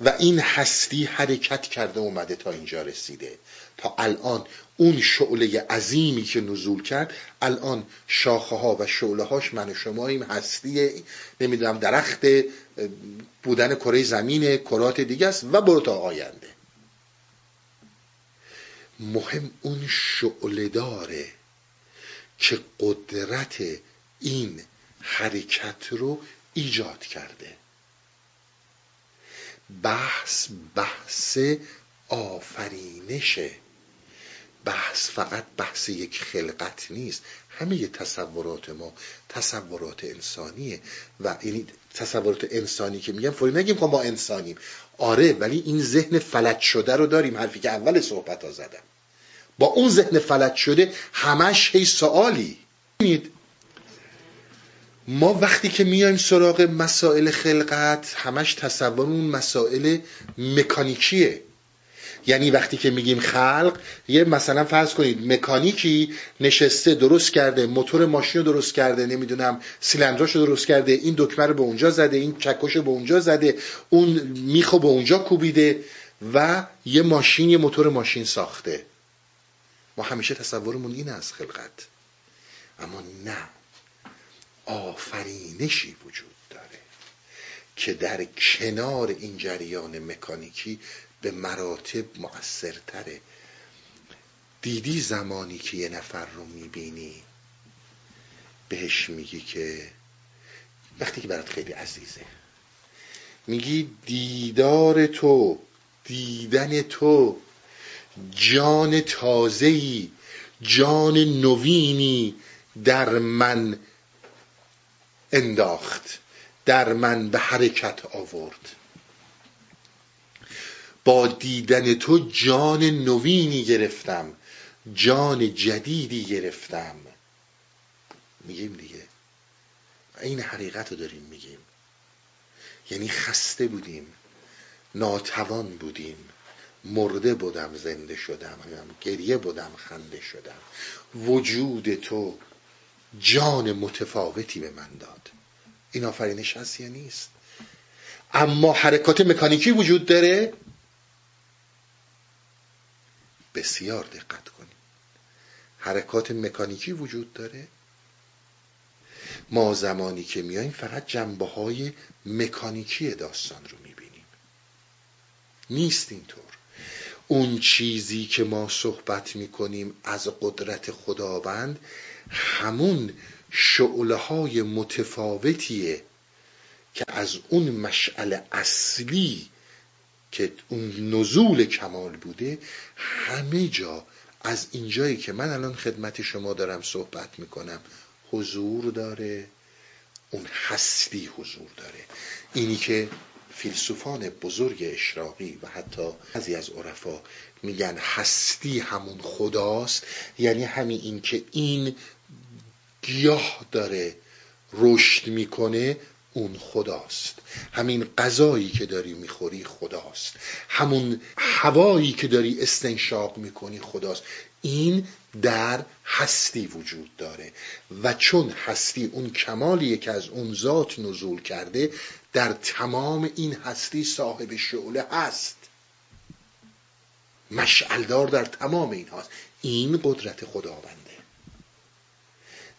و این هستی حرکت کرده اومده تا اینجا رسیده. تا الان اون شعله عظیمی که نزول کرد الان شاخه ها و شعله هاش من و شما این هستی نمی‌دونم درخت بودن کره زمین کرات دیگه است و برو تا آینده. مهم اون شعله داره که قدرت این حرکت رو ایجاد کرده. بحث بحث آفرینشه. بحث فقط بحث یک خلقت نیست. همه تصورات ما تصورات انسانیه. و یعنی تصورات انسانی که میگم فوری نگیم که ما انسانیم. آره ولی این ذهن فلج شده رو داریم. حرفی که اول صحبت ها زدم. با اون ذهن فلج شده همش هی سوالی. ما وقتی که میایم سراغ مسائل خلقت همش تصور اون مسائل مکانیکیه. یعنی وقتی که میگیم خلق یه مثلا فرض کنید مکانیکی نشسته درست کرده موتور ماشین رو درست کرده نمی‌دونم سیلندراش رو درست کرده این دکمه رو به اونجا زده این چکش رو به اونجا زده اون میخو به اونجا کوبیده و یه ماشین یه موتور ماشین ساخته. ما همیشه تصورمون این از خلقت. اما نه. آفرینشی وجود داره که در کنار این جریان مکانیکی به مراتب مؤثرتره دیدی زمانی که یه نفر رو می‌بینی؟ بهش میگی که وقتی که برات خیلی عزیزه. میگی دیدار تو دیدن تو جان تازهی جان نوینی در من انداخت در من به حرکت آورد. با دیدن تو جان نوینی گرفتم جان جدیدی گرفتم. میگیم دیگه. این حقیقت رو داریم میگیم. یعنی خسته بودیم ناتوان بودیم. مرده بودم زنده شدم. گریه بودم خنده شدم. وجود تو جان متفاوتی به من داد. این آفرینش هست یا نیست. اما حرکات مکانیکی وجود داره. بسیار دقت کنیم حرکات مکانیکی وجود داره. ما زمانی که میاییم فقط جنبه های مکانیکی داستان رو می‌بینیم. نیست اینطور. اون چیزی که ما صحبت می‌کنیم از قدرت خداوند همون شعله های متفاوتیه که از اون مشعل اصلی که اون نزول کمال بوده همه جا از اینجایی که من الان خدمت شما دارم صحبت می‌کنم حضور داره اون هستی حضور داره. اینی که فیلسوفان بزرگ اشراقی و حتی بعضی از عرفا میگن هستی همون خداست یعنی همین این که این گیاه داره رشد می‌کنه اون خداست. همین غذایی که داری می‌خوری خداست. همون هوایی که داری استنشاق می‌کنی خداست. این در هستی وجود داره. و چون هستی اون کمالیه که از اون ذات نزول کرده در تمام این هستی صاحب شعله هست. مشعلدار در تمام این هست این قدرت خداونده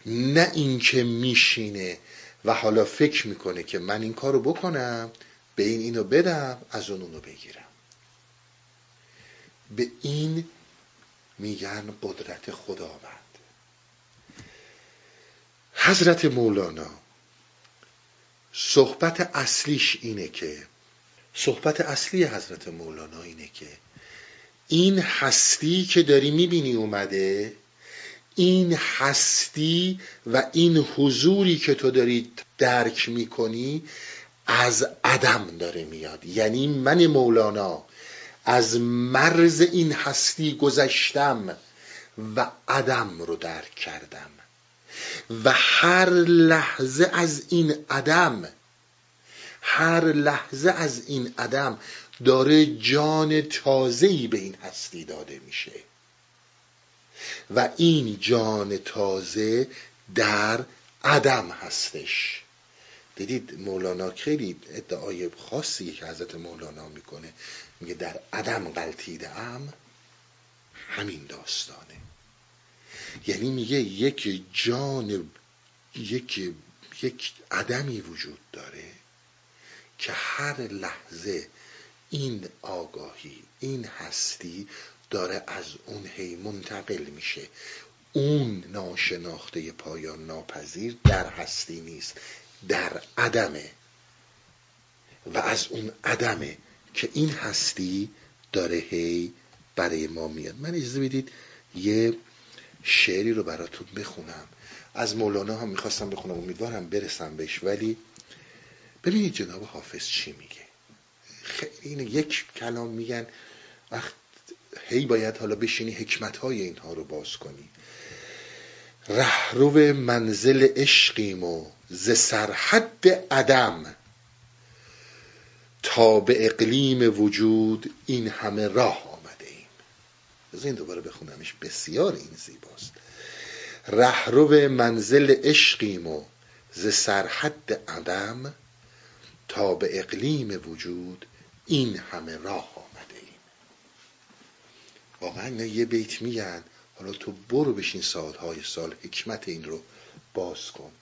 نه اینکه میشینه و حالا فکر می‌کنه که من این کارو بکنم به این اینو بدم از اون اونو بگیرم. به این میگن قدرت خداوند. حضرت مولانا صحبت اصلیش اینه که صحبت اصلی حضرت مولانا اینه که این هستی که داری می‌بینی اومده این هستی و این حضوری که تو داری درک می‌کنی از عدم داره میاد. یعنی من مولانا از مرز این هستی گذشتم و عدم رو درک کردم. و هر لحظه از این عدم هر لحظه از این عدم داره جان تازه‌ای به این هستی داده میشه. و این جان تازه در عدم هستش. دیدید مولانا خیلی ادعای خاصی که حضرت مولانا می‌کنه. میگه در عدم غلطیده ام همین داستانه. یعنی میگه یک جان یک یک عدمی وجود داره که هر لحظه این آگاهی این هستی داره از اون هی منتقل میشه. اون ناشناخته پایان ناپذیر در هستی نیست در عدمه. و از اون عدمه که این هستی داره هی برای ما میاد. من اجازه بدید یه شعری رو براتون بخونم. از مولانا هم می‌خواستم بخونم امیدوارم برسم بهش ولی ببینید جناب حافظ چی میگه. خیلی یک کلام میگن وقت هی باید حالا بشینی حکمت های اینها رو باز کنی. رهرو منزل عشقیم و ز سرحد عدم. تا به اقلیم وجود این همه راه آمده ایم. از این دوباره بخونمش بسیار این زیباست. رهرو منزل عشقیم و ز سرحد عدم. تا به اقلیم وجود این همه راه واقعا یه بیت میگن. حالا تو برو بشین سالهای سال حکمت این رو باز کن.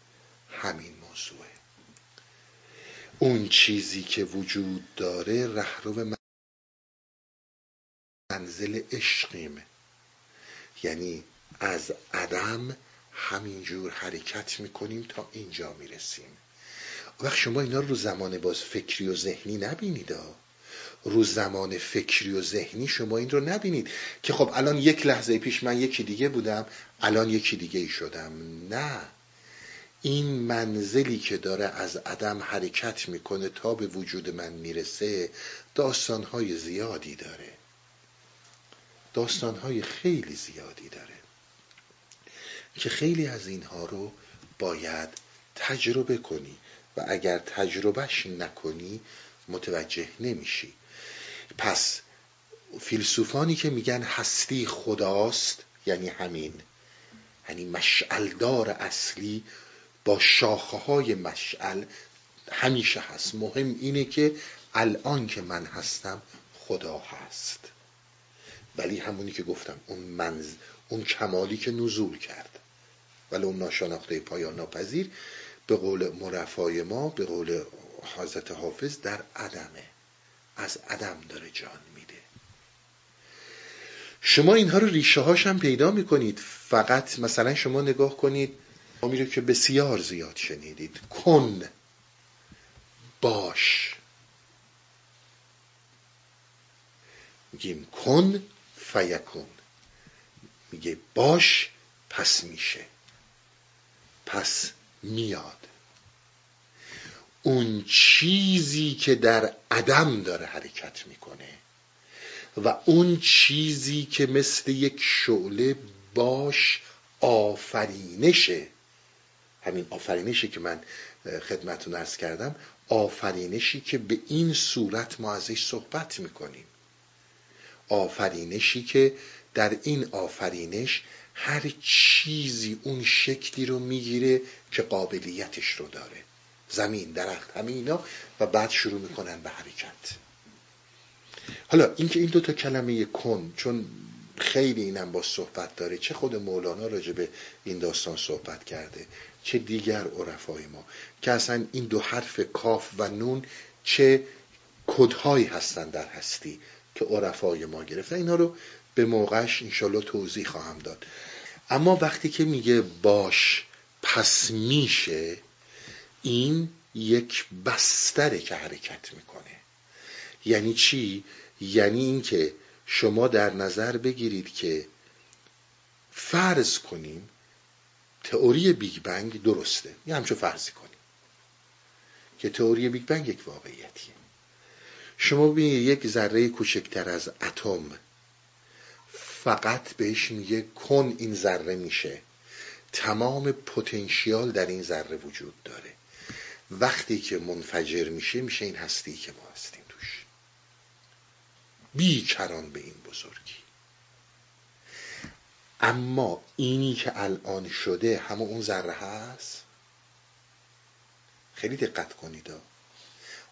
همین موضوعه. اون چیزی که وجود داره رهرو منزل عشقیم. یعنی از عدم همینجور حرکت می‌کنیم تا اینجا می‌رسیم. وقت شما اینا رو زمان باز فکری و ذهنی نبینید رو زمان فکری و ذهنی شما این رو نبینید. که خب الان یک لحظه پیش من یکی دیگه بودم الان یکی دیگه ای شدم. نه. این منزلی که داره از عدم حرکت می‌کنه تا به وجود من می‌رسه داستانهای زیادی داره. داستانهای خیلی زیادی داره. که خیلی از اینها رو باید تجربه کنی. و اگر تجربهش نکنی متوجه نمیشی. پس فیلسوفانی که میگن هستی خداست یعنی همین یعنی مشعلدار اصلی با شاخه های مشعل همیشه هست. مهم اینه که الان که من هستم خدا هست. ولی همونی که گفتم اون منز اون کمالی که نزول کرد. ولی اون ناشناخته پایان ناپذیر به قول مرفای ما به قول حضرت حافظ در عدمه. از عدم داره جان میده. شما اینها رو ریشه هاش هم پیدا می‌کنید. فقط مثلا شما نگاه کنید میره که بسیار زیاد شنیدید. کن. باش. میگیم کن فیکون. میگه باش پس میشه. پس میاد. اون چیزی که در عدم داره حرکت می‌کنه و اون چیزی که مثل یک شعله باش آفرینشه. همین آفرینشی که من خدمتون ارز کردم آفرینشی که به این صورت ما ازش صحبت می‌کنیم. آفرینشی که در این آفرینش هر چیزی اون شکلی رو می‌گیره که قابلیتش رو داره. زمین درخت همه اینا و بعد شروع می‌کنن به حرکت. حالا اینکه این دوتا کلمه کن چون خیلی اینم با صحبت داره. چه خود مولانا راجع به این داستان صحبت کرده چه دیگر عرفای ما که اصلا این دو حرف کاف و نون چه کدهایی هستن در هستی که عرفای ما گرفتن. اینا رو به موقعش انشالله توضیح خواهم داد. اما وقتی که میگه باش پس میشه این یک بستره که حرکت می‌کنه. یعنی چی؟ یعنی اینکه شما در نظر بگیرید که فرض کنیم تئوری بیگ بنگ درسته. یه همچون فرضی کنیم که تئوری بیگ بنگ یک واقعیتیه. شما ببینید یک ذره کوچکتر از اتم فقط بهش میگه کن این ذره میشه. تمام پتانسیال در این ذره وجود داره. وقتی که منفجر میشه میشه این هستی که ما هستیم توش. بیکران به این بزرگی. اما اینی که الان شده همه اون ذره هست؟ خیلی دقت کنید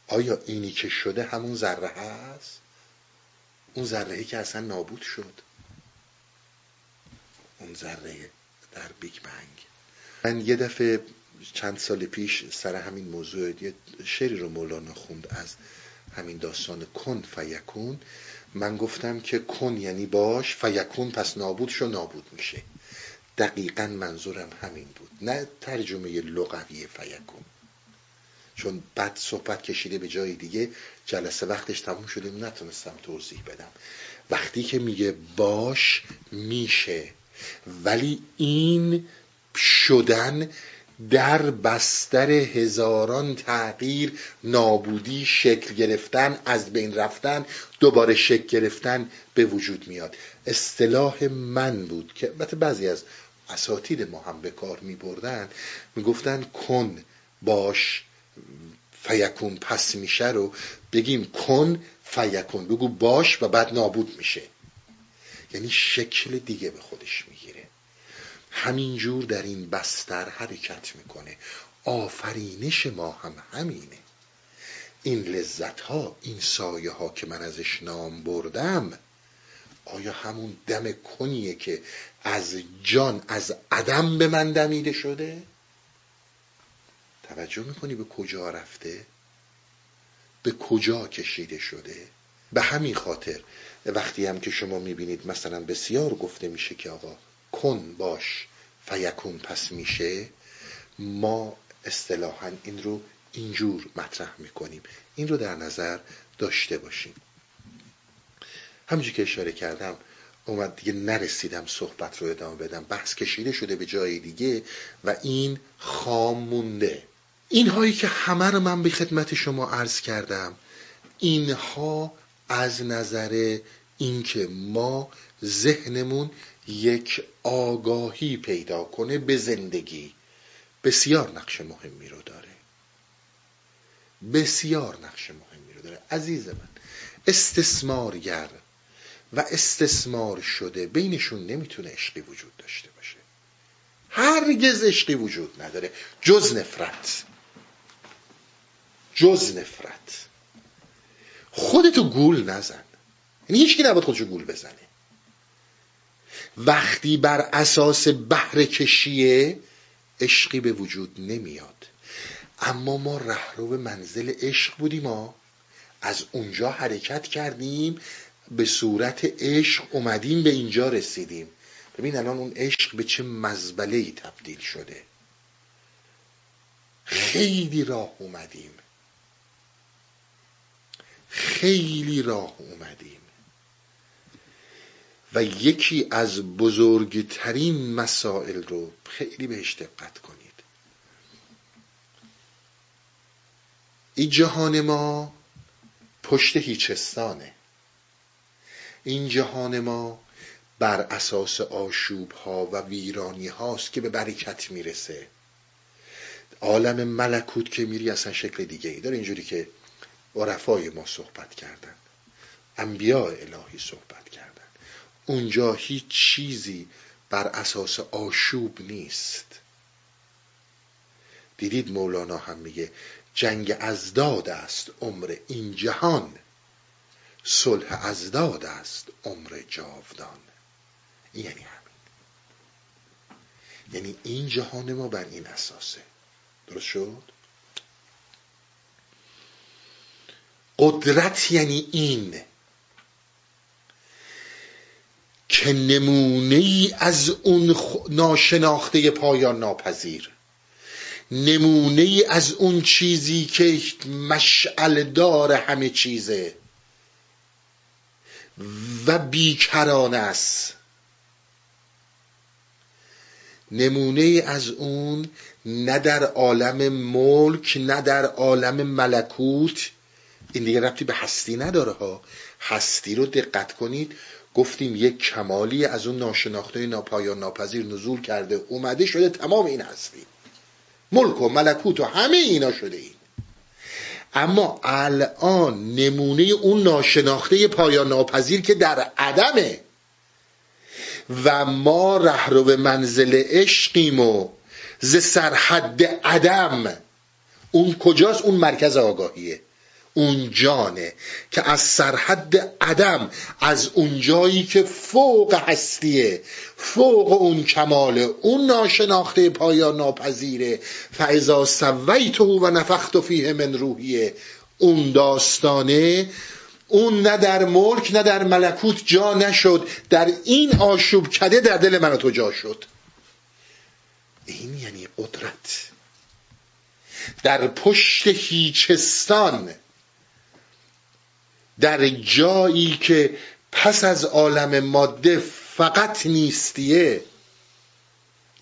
آیا اینی که شده همون ذره هست؟ اون ذره ای که اصلا نابود شد. اون ذره در Big Bang. من یه دفعه چند سال پیش سر همین موضوع یه شعری رو مولانا خوند از همین داستان کن فیکون. من گفتم که کن یعنی باش فیکون پس نابود شو نابود میشه. دقیقا منظورم همین بود نه ترجمه لغوی فیکون. چون بعد صحبت کشیده به جای دیگه جلسه وقتش تموم شده نتونستم توضیح بدم. وقتی که میگه باش میشه. ولی این شدن در بستر هزاران تغییر نابودی شکل گرفتن از بین رفتن دوباره شکل گرفتن به وجود میاد. اصطلاح من بود که البته بعضی از اساتید ما هم به کار می بردن می گفتن کن باش فیکون پس میشه رو بگیم. کن فیکون. بگو باش و بعد نابود میشه. یعنی شکل دیگه به خودش می‌گیره. همینجور در این بستر حرکت می‌کنه. آفرینش ما هم همینه. این لذت ها این سایه ها که من ازش نام بردم آیا همون دم کنیه که از جان از عدم به من دمیده شده؟ توجه می‌کنی به کجا رفته؟ به کجا کشیده شده؟ به همین خاطر وقتی هم که شما می‌بینید مثلا بسیار گفته میشه که آقا کن باش. فیکون پس میشه. ما اصطلاحا این رو اینجور مطرح می‌کنیم. این رو در نظر داشته باشیم. همونجور که اشاره کردم اومد دیگه نرسیدم صحبت رو ادامه بدم. بحث کشیده شده به جای دیگه و این خام مونده. اینهایی که همه رو من به خدمت شما عرض کردم اینها از نظر اینکه ما ذهنمون یک آگاهی پیدا کنه به زندگی. بسیار نقش مهمی رو داره. بسیار نقش مهمی رو داره. عزیز من استثمارگر و استثمار شده بینشون نمی‌تونه عشقی وجود داشته باشه. هرگز عشقی وجود نداره. جز نفرت. جز نفرت. خودتو گول نزن. یعنی هیچکی نباید خودشو گول بزنه. وقتی بر اساس بهره کشیه عشقی به وجود نمیاد. اما ما رهرو منزل عشق بودیم ما از اونجا حرکت کردیم به صورت عشق اومدیم به اینجا رسیدیم. ببین الان اون عشق به چه مزبله ای تبدیل شده. خیلی راه اومدیم. خیلی راه اومدیم. و یکی از بزرگترین مسائل رو خیلی بهش دقت کنید. این جهان ما پشت هیچستانه. این جهان ما بر اساس آشوب ها و ویرانی هاست که به برکت می‌رسه. عالم ملکوت که میری اصلا شکل دیگه ای داره. اینجوری که عرفای ما صحبت کردن. انبیاء الهی صحبت اونجا هیچ چیزی بر اساس آشوب نیست. دیدید مولانا هم میگه جنگ ازداد است عمر این جهان صلح ازداد است عمر جاودان. یعنی همین. یعنی این جهان ما بر این اساسه. درست شد؟ قدرت یعنی این. که نمونه ای از اون ناشناخته پایان ناپذیر. نمونه ای از اون چیزی که مشعل دار همه چیزه. و بیکران است. نمونه از اون نه در عالم ملک نه در عالم ملکوت. این دیگه ربطی به هستی نداره ها. هستی رو دقت کنید. گفتیم یک کمالی از اون ناشناخته ناپایان ناپذیر نزول کرده اومده شده تمام این هستی ملک و ملکوت و همه اینا شده این اما الان نمونه اون ناشناخته پایان ناپذیر که در عدمه و ما رهرو منزل عشقیم و ز سرحد عدم اون کجاست؟ اون مرکز آگاهیه. اون جانه که از سرحد عدم از اون جایی که فوق هستیه فوق اون کماله اون ناشناخته پایان ناپذیره. فعضا سویته و نفخت فیه من روحیه اون داستانه اون نه در ملک نه در ملکوت جا نشد. در این آشوب کده در دل من تو جا شد. این یعنی قدرت. در پشت هیچستان در جایی که پس از عالم ماده فقط نیستیه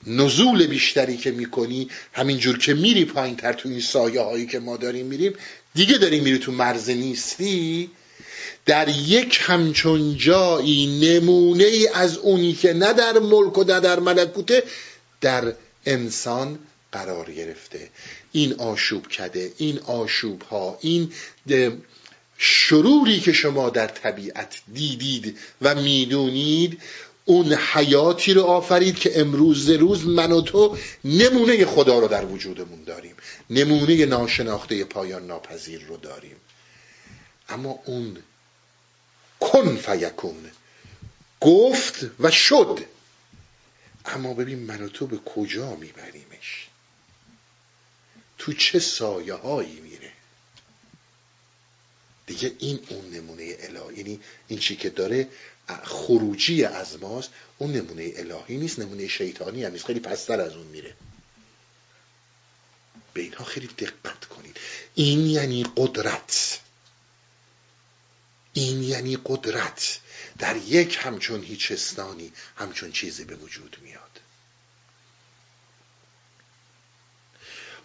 نزول بیشتری که می‌کنی همینجور که میری پایین تر تو این سایه هایی که ما داریم میریم دیگه داری میری تو مرز نیستی. در یک همچون جایی نمونه ای از اونی که نه در ملک و نه در ملکوته در انسان قرار گرفته. این آشوب کده این آشوب ها این شروری که شما در طبیعت دیدید و می‌دونید اون حیاتی رو آفرید که امروز روز من و تو نمونه خدا رو در وجودمون داریم. نمونه ناشناخته پایان ناپذیر رو داریم. اما اون کن فیکون. گفت و شد. اما ببین من و تو به کجا میبریمش؟ تو چه سایه هایی دیگه این اون نمونه الهی یعنی این چی که داره خروجی از ماست اون نمونه الهی نیست نمونه شیطانی هم نیست. خیلی پستر از اون میره. به اینها خیلی دقت کنید. این یعنی قدرت. این یعنی قدرت. در یک همچون هیچستانی همچون چیزی به وجود میاد.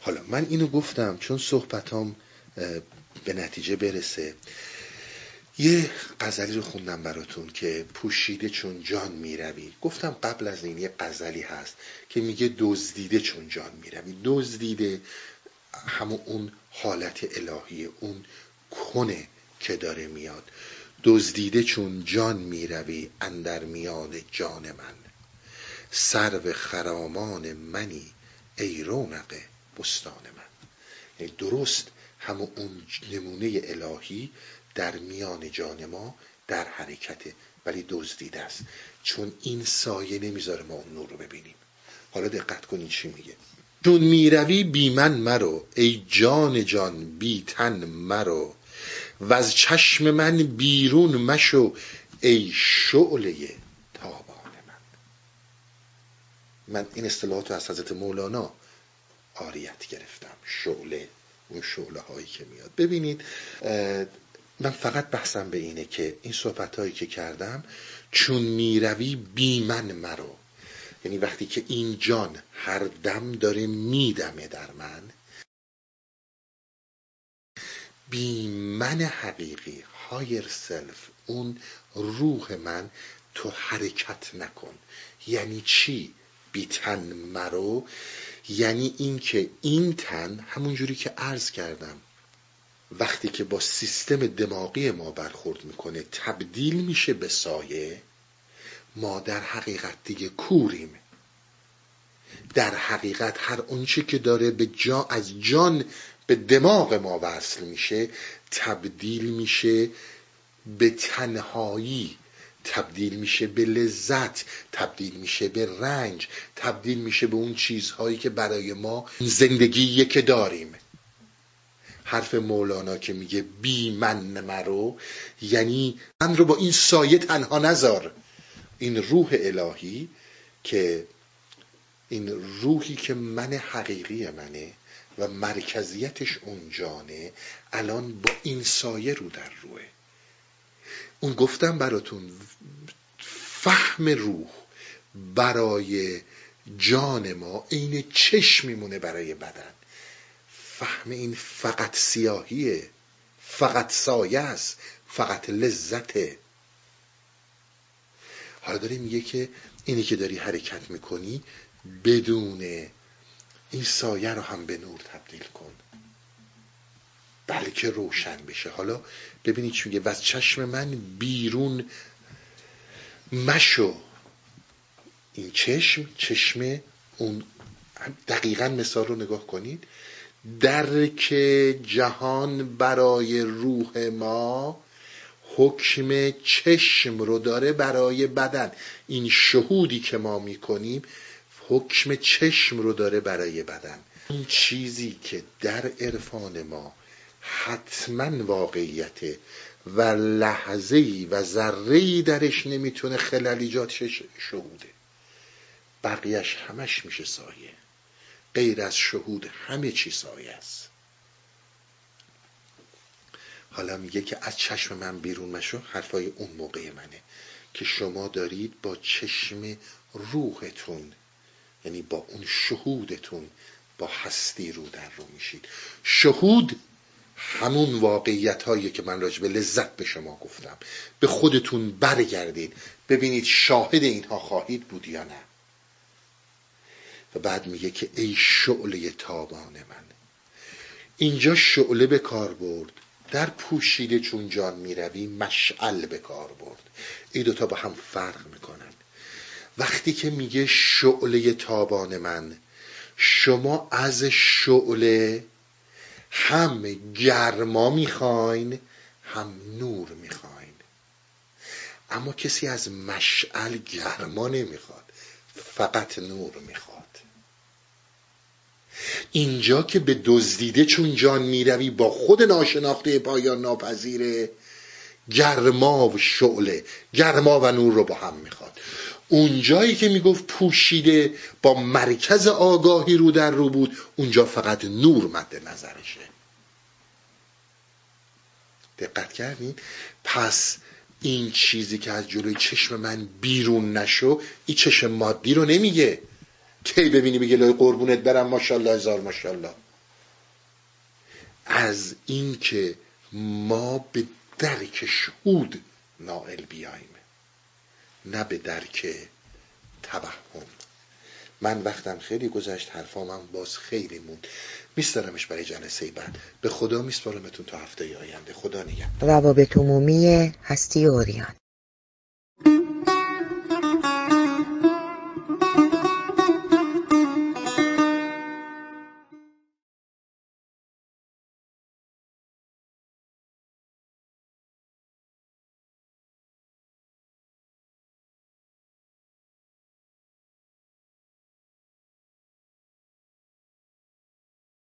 حالا من اینو گفتم چون صحبتام به نتیجه برسه. یه غزلی رو خوندم براتون که پوشیده چون جان می‌روی. گفتم قبل از این یه غزلی هست که میگه دزدیده چون جان می‌روی. دزدیده همون اون حالت الهی اون کنه که داره میاد. دزدیده چون جان می‌روی اندر میان جان من. سرو خرامان منی ای رونق بستان من. یعنی درست همون اون نمونه الهی در میان جان ما در حرکته ولی دزدیده است. چون این سایه نمی‌ذاره ما اون نور رو ببینیم. حالا دقت کنید چی میگه. چون می‌روی بی من مرو ای جان جان بی تن مرو. و از چشم من بیرون مشو ای شعله تابان من. من این اصطلاحات از حضرت مولانا عاریت گرفتم. شعله اون شعله هایی که میاد. ببینید من فقط بحثم به اینه که این صحبت هایی که کردم چون می‌روی بی من مرو. یعنی وقتی که این جان هر دم داره میدمه در من بی من حقیقی higher self اون روح من تو حرکت نکن. یعنی چی؟ بی تن مرو. یعنی اینکه این تن همونجوری که عرض کردم وقتی که با سیستم دماغی ما برخورد می‌کنه تبدیل میشه به سایه ما در حقیقت دیگه کوریم. در حقیقت هر اونچه که داره به جا از جان به دماغ ما وصل میشه تبدیل میشه به تنهایی تبدیل میشه به لذت تبدیل میشه به رنج تبدیل میشه به اون چیزهایی که برای ما زندگی که داریم. حرف مولانا که میگه بی من مرو یعنی من رو با این سایه تنها نذار. این روح الهی که این روحی که من حقیقی منه و مرکزیتش اون جانه الان با این سایه رو در روه. اون گفتم براتون فهم روح برای جان ما عین چشم میمونه برای بدن. فهم این فقط سیاهیه فقط سایه است فقط لذته. حالا داره میگه که اینی که داری حرکت می‌کنی بدون این سایه رو هم به نور تبدیل کن. بلکه روشن بشه. حالا ببینید چی میگه و از چشم من بیرون مشو. این چشم چشم اون دقیقا مثال رو نگاه کنید. درک جهان برای روح ما حکم چشم رو داره برای بدن. این شهودی که ما می‌کنیم حکم چشم رو داره برای بدن. این چیزی که در عرفان ما حتما واقعیته و لحظه ای و ذره ای درش نمی‌تونه خلل ایجاد شهوده. بقیهش همش میشه سایه. غیر از شهود همه چی سایه است. حالا میگه که از چشم من بیرون مشو حرفای اون موقع منه که شما دارید با چشم روحتون یعنی با اون شهودتون با هستی رو در رو میشید. شهود همون واقعیت هایی که من راجع به لذت به شما گفتم. به خودتون برگردید ببینید شاهد اینها خواهید بود یا نه. و بعد میگه که ای شعله تابان من اینجا شعله به کار برد در پوشیده چون جان می‌روی مشعل به کار برد. این دوتا با هم فرق می‌کنن. وقتی که میگه شعله تابان من شما از شعله هم گرما می‌خواین هم نور می‌خواین. اما کسی از مشعل گرما نمی‌خواد فقط نور می‌خواد. اینجا که به دزدیده چون جان می‌روی با خود ناشناخته پایان ناپذیره گرما و شعله گرما و نور رو با هم می‌خواد. اونجایی که می‌گفت پوشیده با مرکز آگاهی رو در رو بود اونجا فقط نور مد نظرشه. دقت کردین؟ پس این چیزی که از جلوی چشم من بیرون نشو این چشم مادی رو نمیگه. کی ببینی بگه لای قربونت برم ماشاءالله هزار ماشاءالله. از اینکه ما به درک شهود نائل بیایم نه به درک توهم. من وقتم خیلی گذشت حرفامم باز خیلی موند. میستارمش برای جلسه بعد. به خدا میسپارمتون تا هفته آینده. خدا نگهدار. روابط عمومی هستی اوریان.